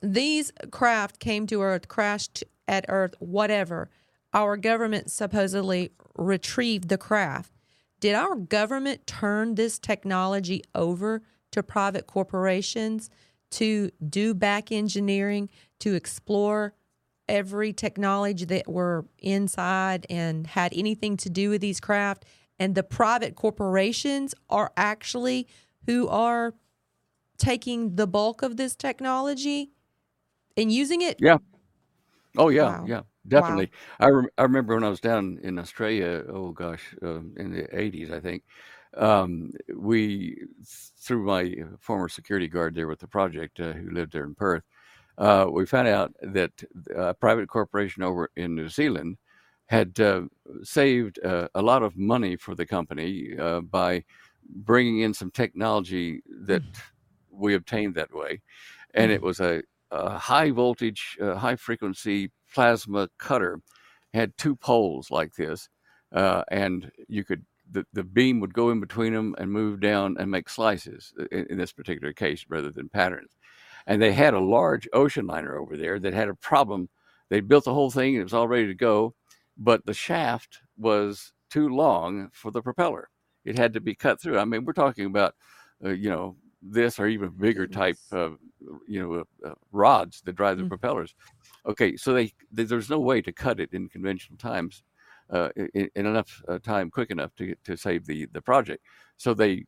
these craft came to Earth, crashed at Earth, whatever. Our government supposedly retrieved the craft. Did our government turn this technology over to private corporations to do back engineering, to explore every technology that were inside and had anything to do with these craft? And the private corporations are actually who are taking the bulk of this technology and using it? Yeah. Oh yeah, Wow. yeah, definitely. I rem- I remember when I was down in Australia. Oh gosh, uh, in the eighties, I think. Um, we through my former security guard there with the project, uh, who lived there in Perth. uh, we found out that a private corporation over in New Zealand had uh, saved uh, a lot of money for the company uh, by bringing in some technology that mm. we obtained that way. And it was a, a high voltage, uh, high frequency plasma cutter, had two poles like this. Uh, and you could the, the beam would go in between them and move down and make slices uh, in, in this particular case rather than patterns. And they had a large ocean liner over there that had a problem. They built the whole thing and it was all ready to go, but the shaft was too long for the propeller. It had to be cut through. I mean, we're talking about, uh, you know, this or even bigger type, uh, you know, uh, uh, rods that drive the mm-hmm. propellers. Okay, so they, they, there's no way to cut it in conventional times uh, in, in, enough uh, time, quick enough to to save the the project. So they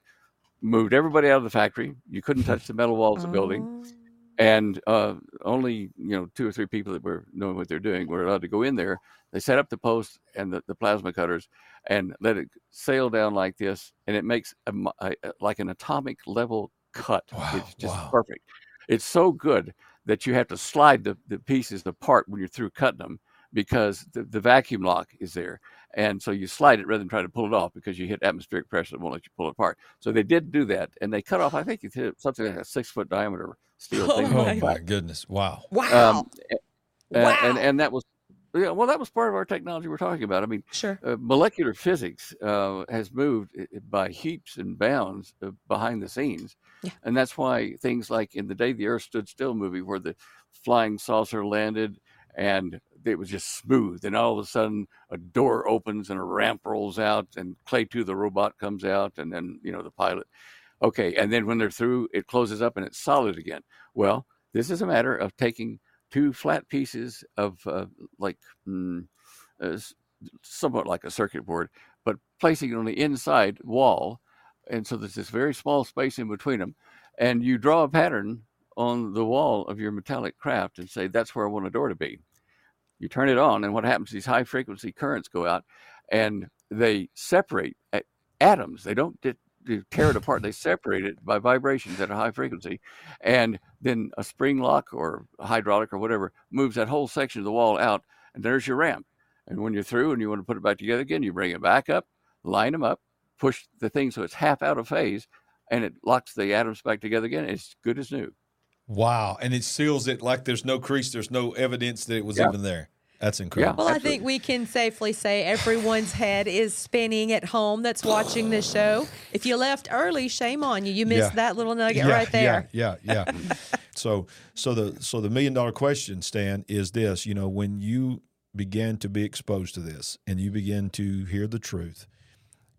moved everybody out of the factory. You couldn't touch the metal walls of the building, oh. and uh, only you know two or three people that were knowing what they're doing were allowed to go in there. They set up the posts and the, the plasma cutters and let it sail down like this, and it makes a, a, like an atomic level cut. Wow, it's just wow. perfect. It's so good that you have to slide the, the pieces apart when you're through cutting them because the, the vacuum lock is there. And so you slide it rather than try to pull it off because you hit atmospheric pressure that won't let you pull it apart. So they did do that, and they cut off. I think it's something like a six foot diameter steel oh thing. Oh my goodness! Wow! Wow! Um, and, wow! And, and that was yeah, well, that was part of our technology we're talking about. I mean, sure. Uh, molecular physics uh, has moved by heaps and bounds uh, behind the scenes, yeah. and that's why things like in the day the Earth stood still movie, where the flying saucer landed and it was just smooth. And all of a sudden, a door opens and a ramp rolls out, and Klaatu, the robot, comes out, and then you know the pilot. Okay, and then when they're through, it closes up and it's solid again. Well, this is a matter of taking two flat pieces of uh, like mm, uh, somewhat like a circuit board, but placing it on the inside wall, and so there's this very small space in between them, and you draw a pattern on the wall of your metallic craft and say that's where I want a door to be you turn it on, and what happens? These high frequency currents go out, and they separate atoms. They don't tear it apart. They separate it by vibrations at a high frequency, and then a spring lock or hydraulic or whatever moves that whole section of the wall out, and there's your ramp. And when you're through and you want to put it back together again, you bring it back up, line them up, push the thing so it's half out of phase, and it locks the atoms back together again. It's good as new. Wow. And it seals it like there's no crease, there's no evidence that it was yeah. even there. That's incredible. Yeah, well, absolutely. I think we can safely say everyone's head is spinning at home that's watching this show. If you left early, shame on you. You missed yeah. that little nugget yeah, right there. Yeah, yeah, yeah. so, so the so the million dollar question, Stan, is this: you know, when you begin to be exposed to this and you begin to hear the truth,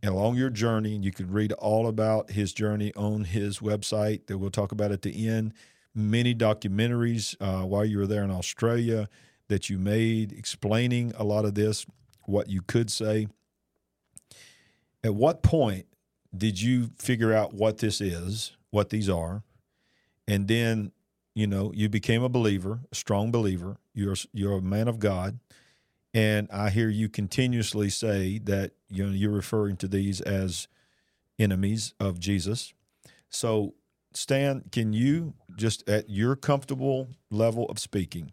and along your journey, and you can read all about his journey on his website that we'll talk about at the end many documentaries uh, while you were there in Australia that you made explaining a lot of this, what you could say. At what point did you figure out what this is, what these are, and then you know you became a believer, a strong believer. You're you're a man of God, and I hear you continuously say that you know you're referring to these as enemies of Jesus. So Stan, can you just at your comfortable level of speaking,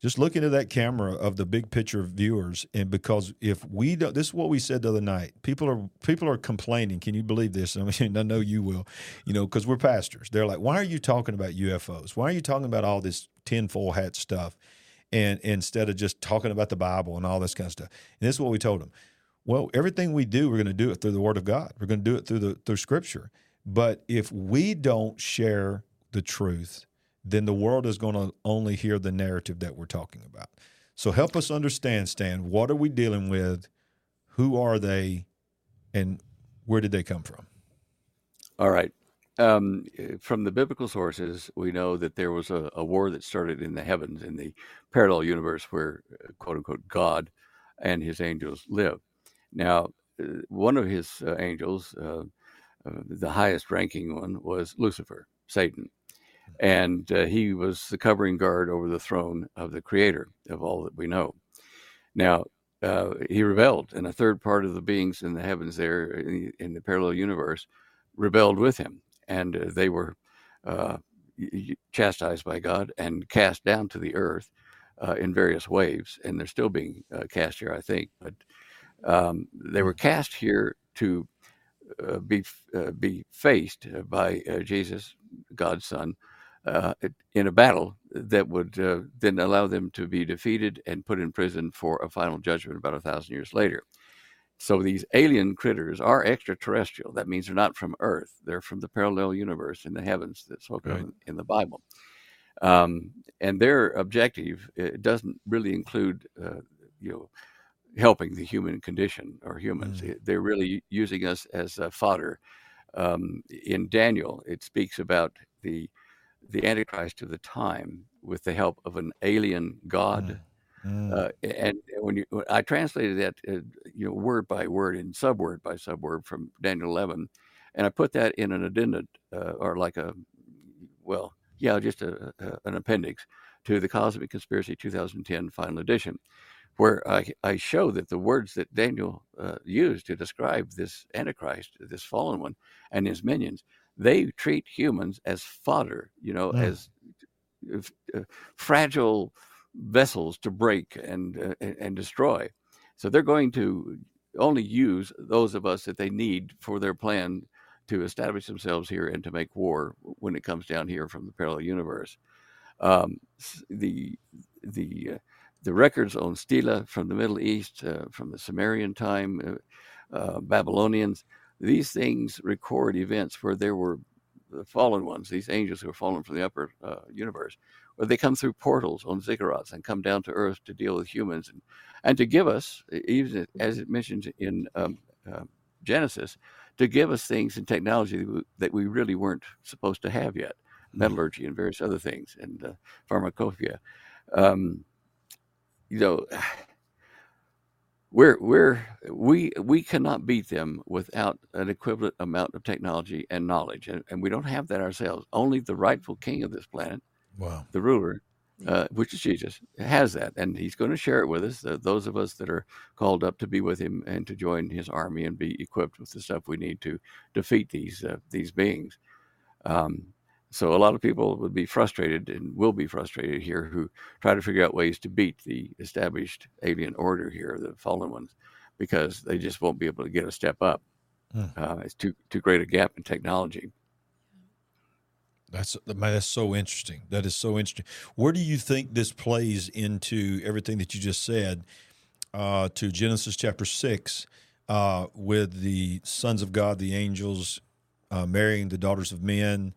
just look into that camera of the big picture viewers, and because if we don't, this is what we said the other night. People are people are complaining. Can you believe this? I mean, I know you will. You know, because we're pastors. They're like, why are you talking about UFOs? Why are you talking about all this tinfoil hat stuff? And instead of just talking about the Bible and all this kind of stuff. And this is what we told them. Well, everything we do, we're going to do it through the Word of God. We're going to do it through the through Scripture. But if we don't share the truth, then the world is going to only hear the narrative that we're talking about. So help us understand, Stan, what are we dealing with? Who are they? And where did they come from? All right. Um, from the biblical sources, we know that there was a, a, war that started in the heavens, in the parallel universe where, quote unquote, God and his angels live. Now, uh, one of his uh, angels, uh, the highest ranking one was Lucifer, Satan. And uh, he was the covering guard over the throne of the creator of all that we know. Now, uh, he rebelled, and a third part of the beings in the heavens there in, in the parallel universe rebelled with him. And uh, they were, uh, chastised by God and cast down to the earth uh, in various waves, and they're still being uh, cast here, I think. But um, they were cast here to uh, be uh, be faced by uh, Jesus, God's Son, uh, in a battle that would then allow them to be defeated and put in prison for a final judgment about a thousand years later. So these alien critters are extraterrestrial. That means they're not from Earth. They're from the parallel universe in the heavens that's spoken right. in the Bible. Um, and their objective it doesn't really include, uh, you know, helping the human condition or humans. Mm. They're really using us as a fodder. Um, in Daniel, it speaks about the the Antichrist of the time with the help of an alien god. Mm Mm. Uh, and when you, when I translated that, uh, you know, word by word and subword by subword from Daniel 11, and I put that in an addendum uh, or like a, well, yeah, just a, a, an appendix to the Cosmic Conspiracy 2010 final edition, where I, I show that the words that Daniel uh, used to describe this Antichrist, this fallen one, and his minions, they treat humans as fodder, you know, mm. as uh, fragile vessels to break and uh, and destroy. So they're going to only use those of us that they need for their plan to establish themselves here and to make war when it comes down here from the parallel universe. Um, the the uh, the records on stela from the Middle East, uh, from the Sumerian time, uh, uh Babylonians, these things record events where there were the fallen ones, these angels who are fallen from the upper uh, universe, where they come through portals on ziggurats and come down to earth to deal with humans and, and to give us, even as it mentions in um, uh, Genesis, to give us things and technology that we, really weren't supposed to have yet, mm-hmm. metallurgy and various other things, and uh, pharmacopoeia. Um, you know, we're we're we we cannot beat them without an equivalent amount of technology and knowledge, and, and we don't have that ourselves. Only the rightful king of this planet, wow, the ruler, uh, which is Jesus, has that, and he's going to share it with us. Uh, those of us that are called up to be with him and to join his army and be equipped with the stuff we need to defeat these uh, these beings. Um, so a lot of people would be frustrated and will be frustrated here who try to figure out ways to beat the established alien order here, the fallen ones, because they just won't be able to get a step up. Hmm. Uh, it's too too great a gap in technology. That's that's so interesting. That is so interesting. Where do you think this plays into everything that you just said uh, to Genesis chapter six, uh, with the sons of God, the angels uh, marrying the daughters of men?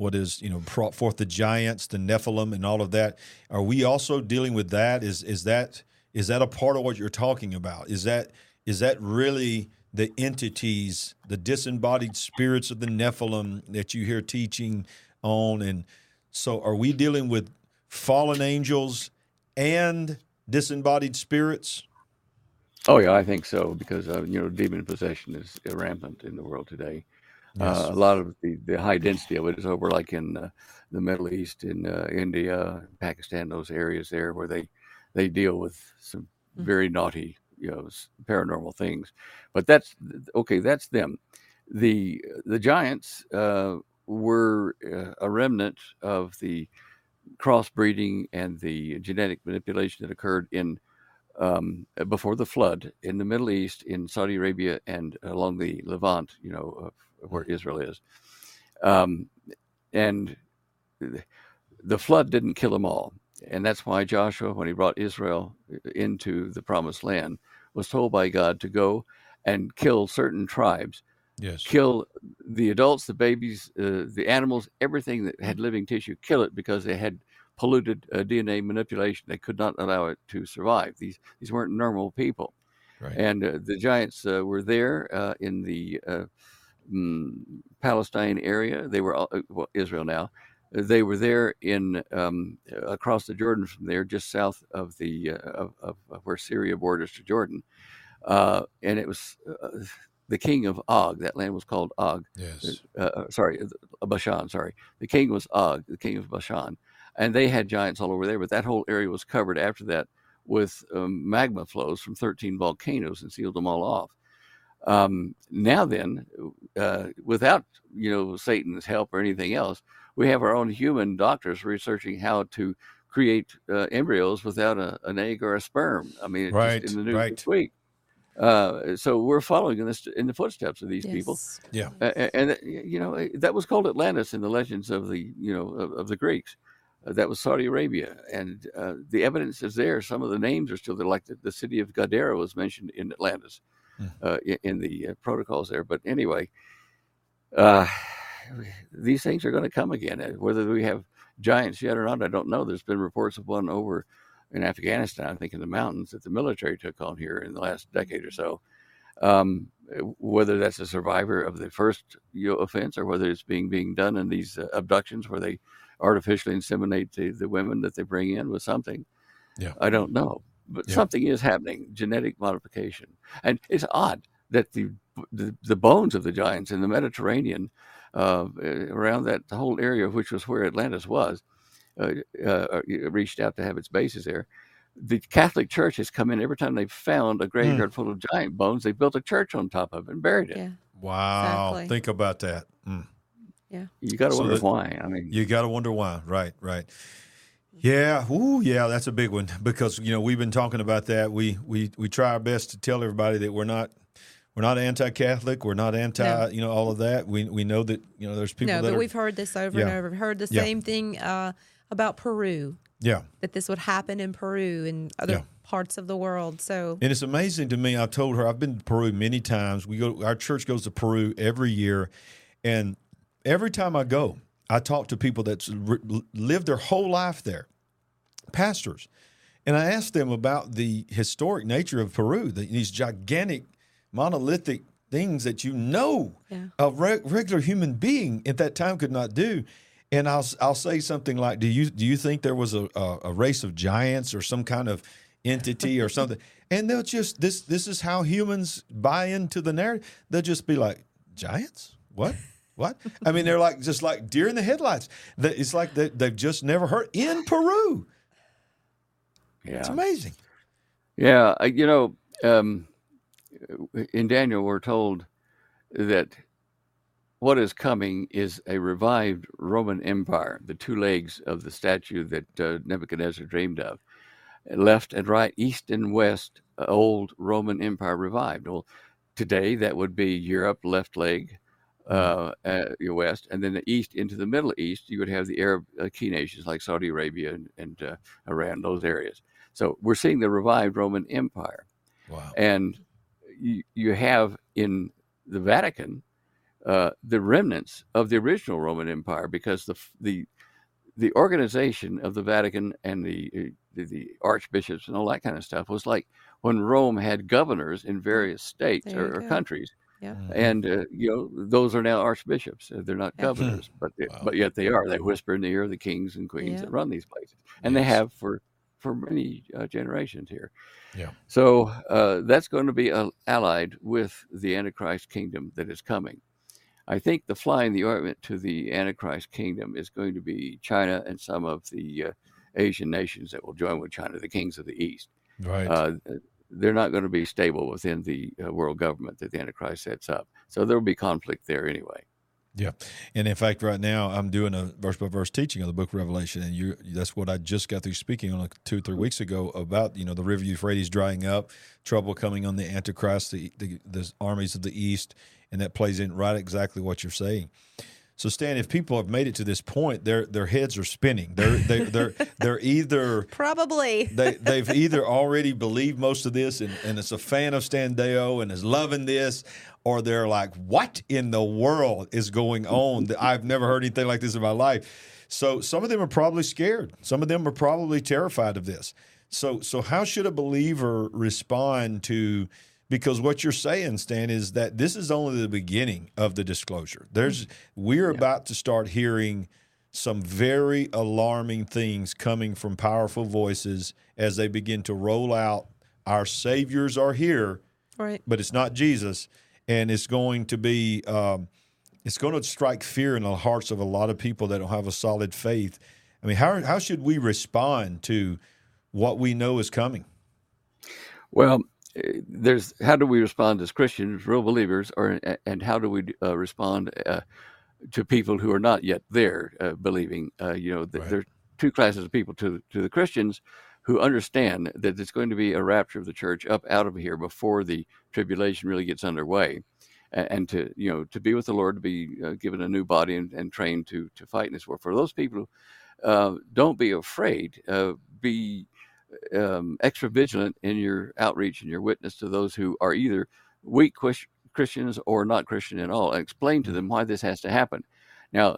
What is you know brought forth the giants, the Nephilim, and all of that. Are we also dealing with that? Is is that is that a part of what you're talking about? Is that is that really the entities, the disembodied spirits of the Nephilim that you hear teaching on? And so, are we dealing with fallen angels and disembodied spirits? Oh yeah, I think so because uh, you know demon possession is rampant in the world today. Yes. Uh, a lot of the, the high density of it is over like in uh, the Middle East, in uh, India, Pakistan, those areas there where they they deal with some mm-hmm. very naughty, you know, paranormal things. But that's okay. That's them. The the giants uh, were uh, a remnant of the crossbreeding and the genetic manipulation that occurred in um, before the flood in the Middle East, in Saudi Arabia, and along the Levant, you know, where Israel is. Um, and the flood didn't kill them all. And that's why Joshua, when he brought Israel into the promised land, was told by God to go and kill certain tribes. Yes. Kill the adults, the babies, uh, the animals, everything that had living tissue, kill it because they had polluted uh, DNA manipulation. They could not allow it to survive. These these weren't normal people. Right. And uh, the giants uh, were there uh, in the uh, mm, Palestine area. They were uh, well, Israel now. They were there in um, across the Jordan from there, just south of the uh, of, of, where Syria borders to Jordan, uh, and it was uh, the king of Og. That land was called Og. Yes. Uh, uh, sorry, Bashan. Sorry, the king was Og, the king of Bashan, and they had giants all over there. But that whole area was covered after that with um, magma flows from 13 volcanoes and sealed them all off. Um, now then, uh, without you know Satan's help or anything else, we have our own human doctors researching how to create uh, embryos without a, an egg or a sperm. I mean, it's just Right, in the news right. this week. Uh, so we're following in, this, in the footsteps of these people. Yeah. Uh, and you know that was called Atlantis in the legends of the you know of, of the Greeks. Uh, that was Saudi Arabia, and uh, the evidence is there. Some of the names are still there, like the, the city of Gadara was mentioned in Atlantis, uh, in, in the uh, protocols there. But anyway, uh, these things are going to come again. Uh, Whether we have giants yet or not, I don't know. There's been reports of one over in Afghanistan, I think in the mountains, that the military took on here in the last decade or so. Um, whether that's a survivor of the first you know, offense or whether it's being being done in these uh, abductions where they artificially inseminate the, the women that they bring in with something. Yeah. I don't know, but Yeah. something is happening. Genetic modification, and it's odd that the the, the bones of the giants in the Mediterranean, uh, around that whole area, which was where Atlantis was, uh, uh, reached out to have its bases there. The Catholic Church has come in every time they've found a graveyard full of giant bones. They built a church on top of it and buried it. Yeah. Wow. Exactly. Think about that. Mm. Yeah. You got to So wonder that- why. I mean, You got to wonder why. Right, right. Yeah, ooh, yeah, that's a big one because you know we've been talking about that. We we we try our best to tell everybody that we're not we're not anti-Catholic. We're not anti, No. you know, all of that. We we know that you know there's people no, that but are, we've heard this over Yeah. and over. We've heard the Yeah. same thing uh, about Peru, yeah. that this would happen in Peru and other Yeah. parts of the world. So And it's amazing to me. I've told her I've been to Peru many times. We go. Our church goes to Peru every year, and every time I go, I talk to people that's re- lived their whole life there, pastors, and I ask them about the historic nature of Peru. The, these gigantic, monolithic things that you know Yeah. a re- regular human being at that time could not do. And I'll I'll say something like, "Do you do you think there was a, a, a race of giants or some kind of entity or something?" And they'll just this this is how humans buy into the narrative. They'll just be like, "Giants? What? What?" I mean, they're like just like deer in the headlights. It's like they, they've just never heard in Peru. Yeah. It's amazing. Yeah, you know, um, in Daniel, we're told that what is coming is a revived Roman Empire, the two legs of the statue that uh, Nebuchadnezzar dreamed of, left and right, east and west, uh, old Roman Empire revived. Well, today that would be Europe, left leg, uh, uh, your west, and then the east into the Middle East, you would have the Arab uh, key nations like Saudi Arabia and, and uh, Iran, those areas. So we're seeing the revived Roman Empire. Wow. And you, you have in the Vatican uh, the remnants of the original Roman Empire because the the the organization of the Vatican and the, uh, the the archbishops and all that kind of stuff was like when Rome had governors in various states or, or countries, yeah. and uh, you know those are now archbishops. Uh, They're not governors, but they, Wow. but yet they are. They whisper in the ear of the kings and queens Yeah. that run these places, and they have for for many uh, generations here. Yeah. So uh, that's going to be uh, allied with the Antichrist kingdom that is coming. I think the flying the ointment to the Antichrist kingdom is going to be China and some of the uh, Asian nations that will join with China, the kings of the East. Right. Uh, they're not going to be stable within the uh, world government that the Antichrist sets up. So there will be conflict there anyway. Yeah, and in fact, right now I'm doing a verse by verse teaching of the Book of Revelation, and you that's what I just got through speaking on like two or three weeks ago about you know the river Euphrates drying up, trouble coming on the Antichrist, the the, the armies of the East, and that plays in right exactly what you're saying. So Stan, if people have made it to this point, their their heads are spinning. They're they, they're they're either Probably. they they've either already believed most of this and, and is a fan of Stan Standeo and is loving this, or they're like, what in the world is going on? I've never heard anything like this in my life. So some of them are probably scared. Some of them are probably terrified of this. So so how should a believer respond to because what you're saying, Stan, is that this is only the beginning of the disclosure. There's we're about to start hearing some very alarming things coming from powerful voices as they begin to roll out our saviors are here, right. but it's not Jesus, and it's going to be um, it's going to strike fear in the hearts of a lot of people that don't have a solid faith. I mean, how how should we respond to what we know is coming? Well, there's how do we respond as Christians, real believers, or and how do we uh, respond uh, to people who are not yet there uh, believing. Uh, you know, th- Right. there are two classes of people to to the Christians who understand that there's going to be a rapture of the church up out of here before the tribulation really gets underway, and, and to you know to be with the Lord, to be uh, given a new body and, and trained to to fight in this war. For those people, uh, don't be afraid. Uh, be um, extra vigilant in your outreach and your witness to those who are either weak Christians or not Christian at all. And explain to them why this has to happen. Now,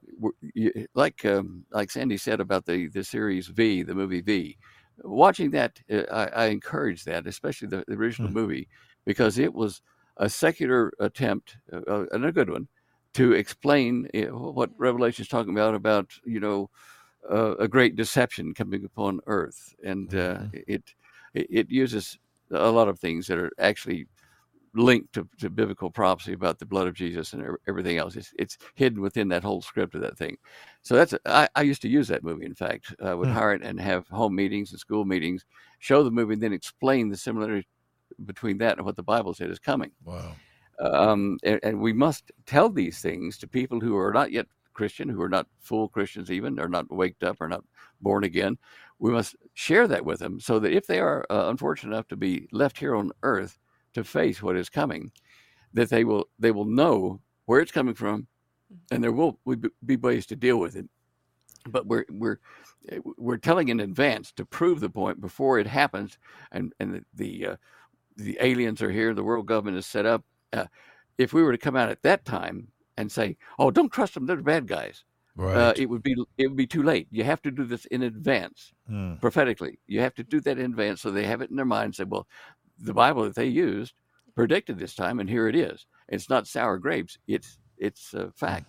like um, like Sandy said about the the series V, the movie V, watching that, uh, I, I encourage that, especially the, the original movie, because it was a secular attempt uh, and a good one to explain uh, what Revelation is talking about about you know uh, a great deception coming upon earth, and uh, it it uses a lot of things that are actually linked to, to biblical prophecy about the blood of Jesus and everything else. It's, it's hidden within that whole script of that thing. So that's I, I used to use that movie. In fact, I would Hmm. hire it and have home meetings and school meetings, show the movie, and then explain the similarity between that and what the Bible said is coming. Wow. Um, and, and we must tell these things to people who are not yet Christian, who are not full Christians, even, are not waked up, are not born again. We must share that with them so that if they are uh, unfortunate enough to be left here on earth to face what is coming, that they will they will know where it's coming from, and there will be- be ways to deal with it. But we're we're eh, we're telling in advance to prove the point before it happens, and and the the, uh, the aliens are here, the world government is set up. Uh, if we were to come out at that time and say, "Oh, don't trust them; they're bad guys," Right. uh, it would be it would be too late. You have to do this in advance, Hmm. prophetically. You have to do that in advance so they have it in their mind. And say, "Well, the Bible that they used predicted this time, and here it is. It's not sour grapes; it's it's a fact."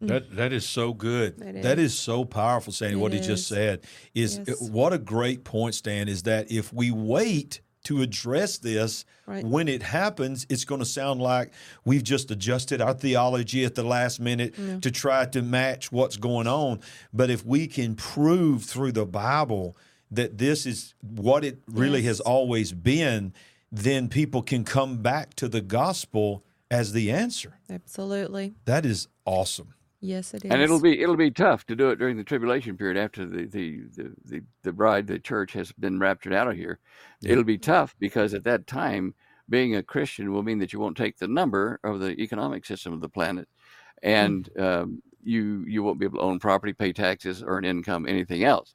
That that is so good. It That is. is so powerful, Sandy. what he It just said is Yes. what a great point, Stan. Is that if we wait to address this Right. when it happens, it's going to sound like we've just adjusted our theology at the last minute to try to match what's going on. But if we can prove through the Bible that this is what it really has always been, then people can come back to the gospel as the answer. Absolutely. That is awesome. Yes, it is. And it'll be it'll be tough to do it during the tribulation period after the the the, the, the bride, the church, has been raptured out of here. It'll be tough because at that time, being a Christian will mean that you won't take the number of the economic system of the planet, and um, you you won't be able to own property, pay taxes, earn income, anything else.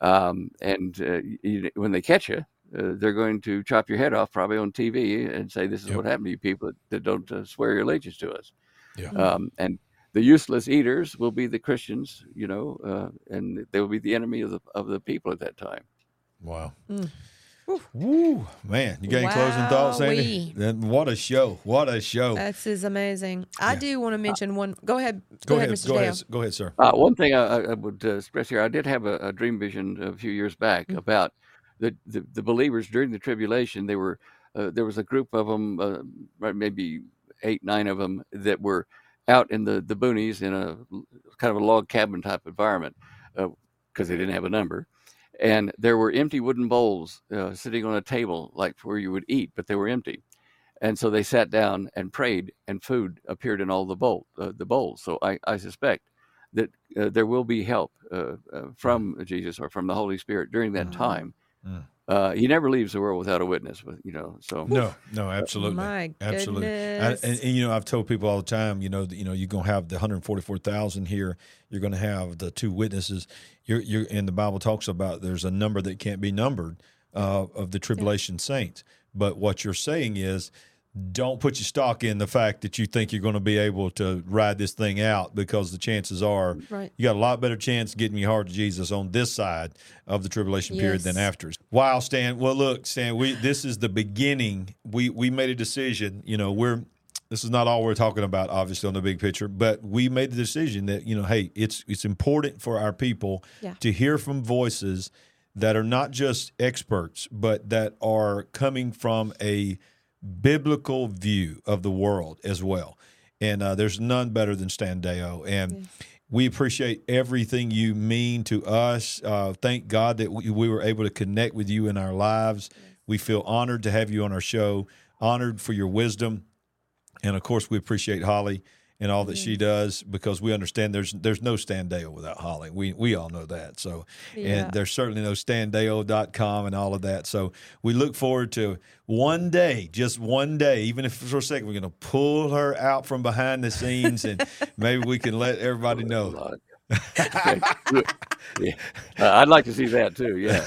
Um, and uh, you, when they catch you, uh, they're going to chop your head off probably on TV and say, "This is Yep. what happened to you people that, that don't uh, swear your allegiance to us." Yeah. Um, and the useless eaters will be the Christians, you know, uh, and they will be the enemy of the of the people at that time. Wow. Mm. Woo, man! You got any closing thoughts, Sandy? Wowee. Then what a show! What a show! This is amazing. I Yeah. do want to mention one. Go ahead. go ahead, Mr. go Dale. ahead, go ahead, sir. Uh, one thing I, I I would uh, express here, I did have a, a dream vision a few years back Mm. about the, the the believers during the tribulation. They were uh, there was a group of them, uh, maybe eight nine of them that were out in the the boonies in a kind of a log cabin type environment because they didn't have a number. And there were empty wooden bowls uh, sitting on a table, like where you would eat, but they were empty. And so they sat down and prayed, and food appeared in all the bowl, uh, the bowls. So I, I suspect that uh, there will be help uh, uh, from Jesus or from the Holy Spirit during that time. Uh, he never leaves the world without a witness, with- you know. So No, no, absolutely, My absolutely. I- goodness. and, and, you know, I've told people all the time, you know, that, you know, you're going to have the 144,000 here. You're going to have the two witnesses. You're, you're, and the Bible talks about there's a number that can't be numbered uh, of the tribulation saints. But what you're saying is, don't put your stock in the fact that you think you're going to be able to ride this thing out because the chances are Right. you got a lot better chance getting your heart to Jesus on this side of the tribulation period than after. Wow, Stan. Well, look, Stan, we this is the beginning. We we made a decision. You know, we're this is not all we're talking about, obviously, on the big picture, but we made the decision that you know, hey, it's it's important for our people Yeah. to hear from voices that are not just experts, but that are coming from a biblical view of the world as well. And uh, there's none better than Stan Deyo. And we appreciate everything you mean to us. Uh, thank God that we, we were able to connect with you in our lives. We feel honored to have you on our show, honored for your wisdom. And of course, we appreciate Holly and all that she does because we understand there's there's no Stan Deyo without Holly. We we all know that. So Yeah. and there's certainly no standeyo.com and all of that. So we look forward to one day, just one day, even if for a second we're going to pull her out from behind the scenes and maybe we can let everybody know. Okay, yeah. Uh, I'd like to see that too. Yeah.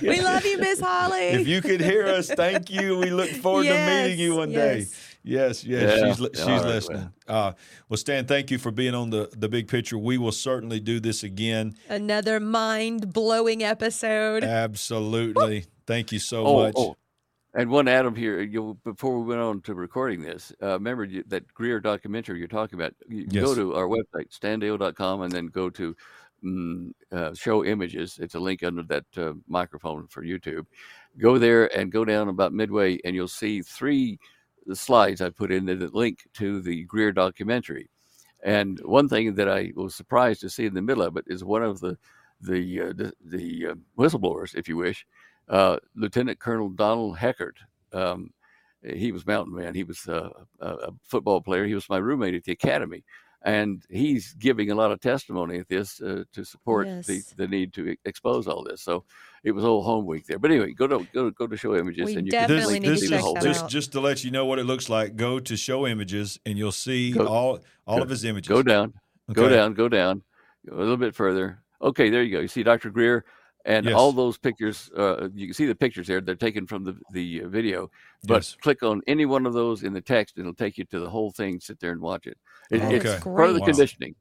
We love you, Miss Holly. If you could hear us, thank you. We look forward to meeting you Yes, one day. Yes. Yes, yes, Yeah. she's li- she's All right, listening. Uh, well, Stan, thank you for being on the the big picture. We will certainly do this again. Another mind blowing episode. Absolutely. Thank you so oh, much. oh, and one Adam here. You, before we went on to recording this, uh, remember you, that Greer documentary you're talking about? You can go to our website, standeyo.com, and then go to mm, uh, show images. It's a link under that uh, microphone for YouTube. Go there and go down about midway, and you'll see three slides I put in there that link to the Greer documentary. And one thing that I was surprised to see in the middle of it is one of the the uh, the, the uh, whistleblowers, if you wish, uh, Lieutenant Colonel Donald Heckert. Um, he was mountain man. He was uh, a football player. He was my roommate at the academy, and he's giving a lot of testimony at this uh, to support the, Yes. the need to e- expose all this. So it was all home week there. But anyway, go to go to, go to show images, We and you definitely can need to see check the whole just out. just to let you know what it looks like, go to show images and you'll see Go- all all go- of his images. Go down, go down, go down, a little bit further. Okay, there you go. You see Dr. Greer, and Yes. all those pictures. Uh, you can see the pictures there. They're taken from the the uh, video. But Yes. click on any one of those in the text, and it'll take you to the whole thing. Sit there and watch it. It- Okay. It's That's part of the. Wow. conditioning.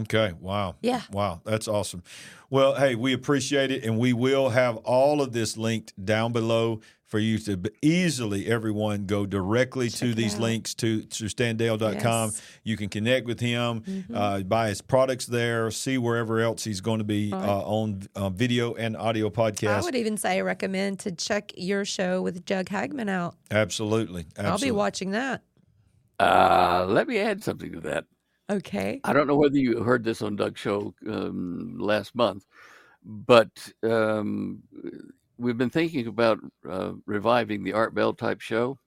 Okay. Wow. Yeah. Wow. That's awesome. Well, hey, we appreciate it. And we will have all of this linked down below for you to easily, everyone, go directly to these out. links to, to standeyo.com. Yes. Mm-hmm. You can connect with him, uh, buy his products there, see wherever else he's going to be Right. uh, on uh, video and audio podcast. I would even say I recommend to check your show with Doug Hagmann out. Absolutely. Absolutely. I'll be watching that. Uh, let me add something to that. Okay. I don't know whether you heard this on Doug's show um, last month, but um, we've been thinking about uh, reviving the Art Bell type show.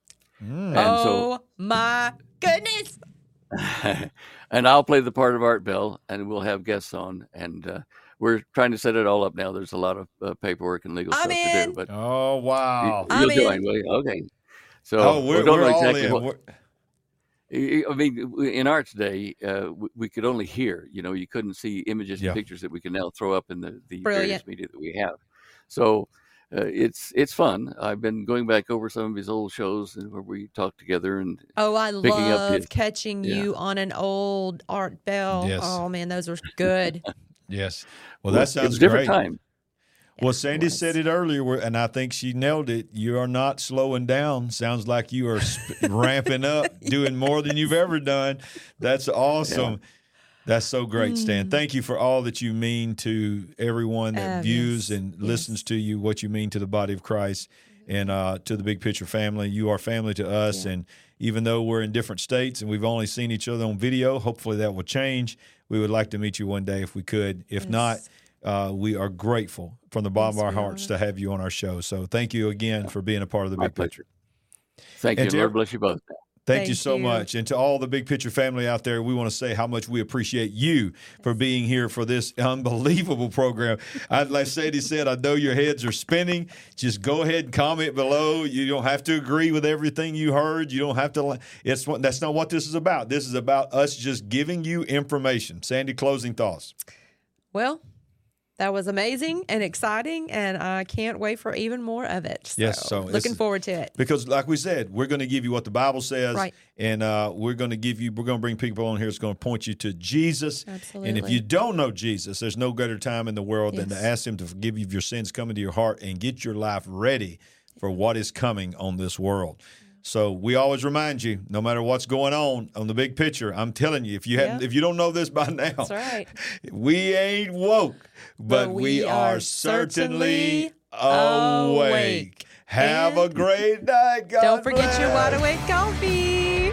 Mm. And so oh my goodness. and I'll play the part of Art Bell, and we'll have guests on. And uh, we're trying to set it all up now. There's a lot of uh, paperwork and legal I'm stuff to do, but Oh, wow. you, will I'm in. join, will you? Okay. So oh, we we're, don't we're know all exactly in. what. We're- I I mean, in Art's day, uh, we, we could only hear. You know, you couldn't see images Yeah. and pictures that we can now throw up in the, the various media that we have. So uh, it's it's fun. I've been going back over some of his old shows where we talk together and Oh, I Picking up love his- catching yeah. you on an old Art Bell. Yes. Oh man, those were good. yes. Well, Well, that it sounds was a different great. time. Well, Sandy said it earlier, and I think she nailed it. You are not slowing down. Sounds like you are sp- ramping up, doing more than you've ever done. That's awesome. That's so great, Stan. Thank you for all that you mean to everyone that Oh, views yes, and yes. listens to you, what you mean to the body of Christ and uh, to the Big Picture family. You are family to us. And even though we're in different states and we've only seen each other on video, hopefully that will change. We would like to meet you one day if we could. If not, uh, we are grateful from the bottom Yes, of our hearts are. to have you on our show. So thank you again for being a part of the My Big Picture. Thank And you. Lord bless you both. Thank, you so you. much. And to all the Big Picture family out there, we want to say how much we appreciate you for being here for this unbelievable program. I, like Sadie said, I know your heads are spinning. Just go ahead and comment below. You don't have to agree with everything you heard. You don't have to. It's what- that's not what this is about. This is about us just giving you information. Sandy, closing thoughts. Well, that was amazing and exciting, and I can't wait for even more of it. So, Yes, so looking forward to it. Because, like we said, we're going to give you what the Bible says, Right. and uh, we're going to give you. We're going to bring people on here. that's going to point you to Jesus. Absolutely. And if you don't know Jesus, there's no greater time in the world than to ask Him to forgive you of your sins, come into your heart, and get your life ready for what is coming on this world. So we always remind you, no matter what's going on on the big picture, I'm telling you, if you haven't, if you don't know this by now, That's right. we ain't woke, but, But we, we are are certainly awake. awake. Have a great night. God Don't forget your bless. wide awake coffee.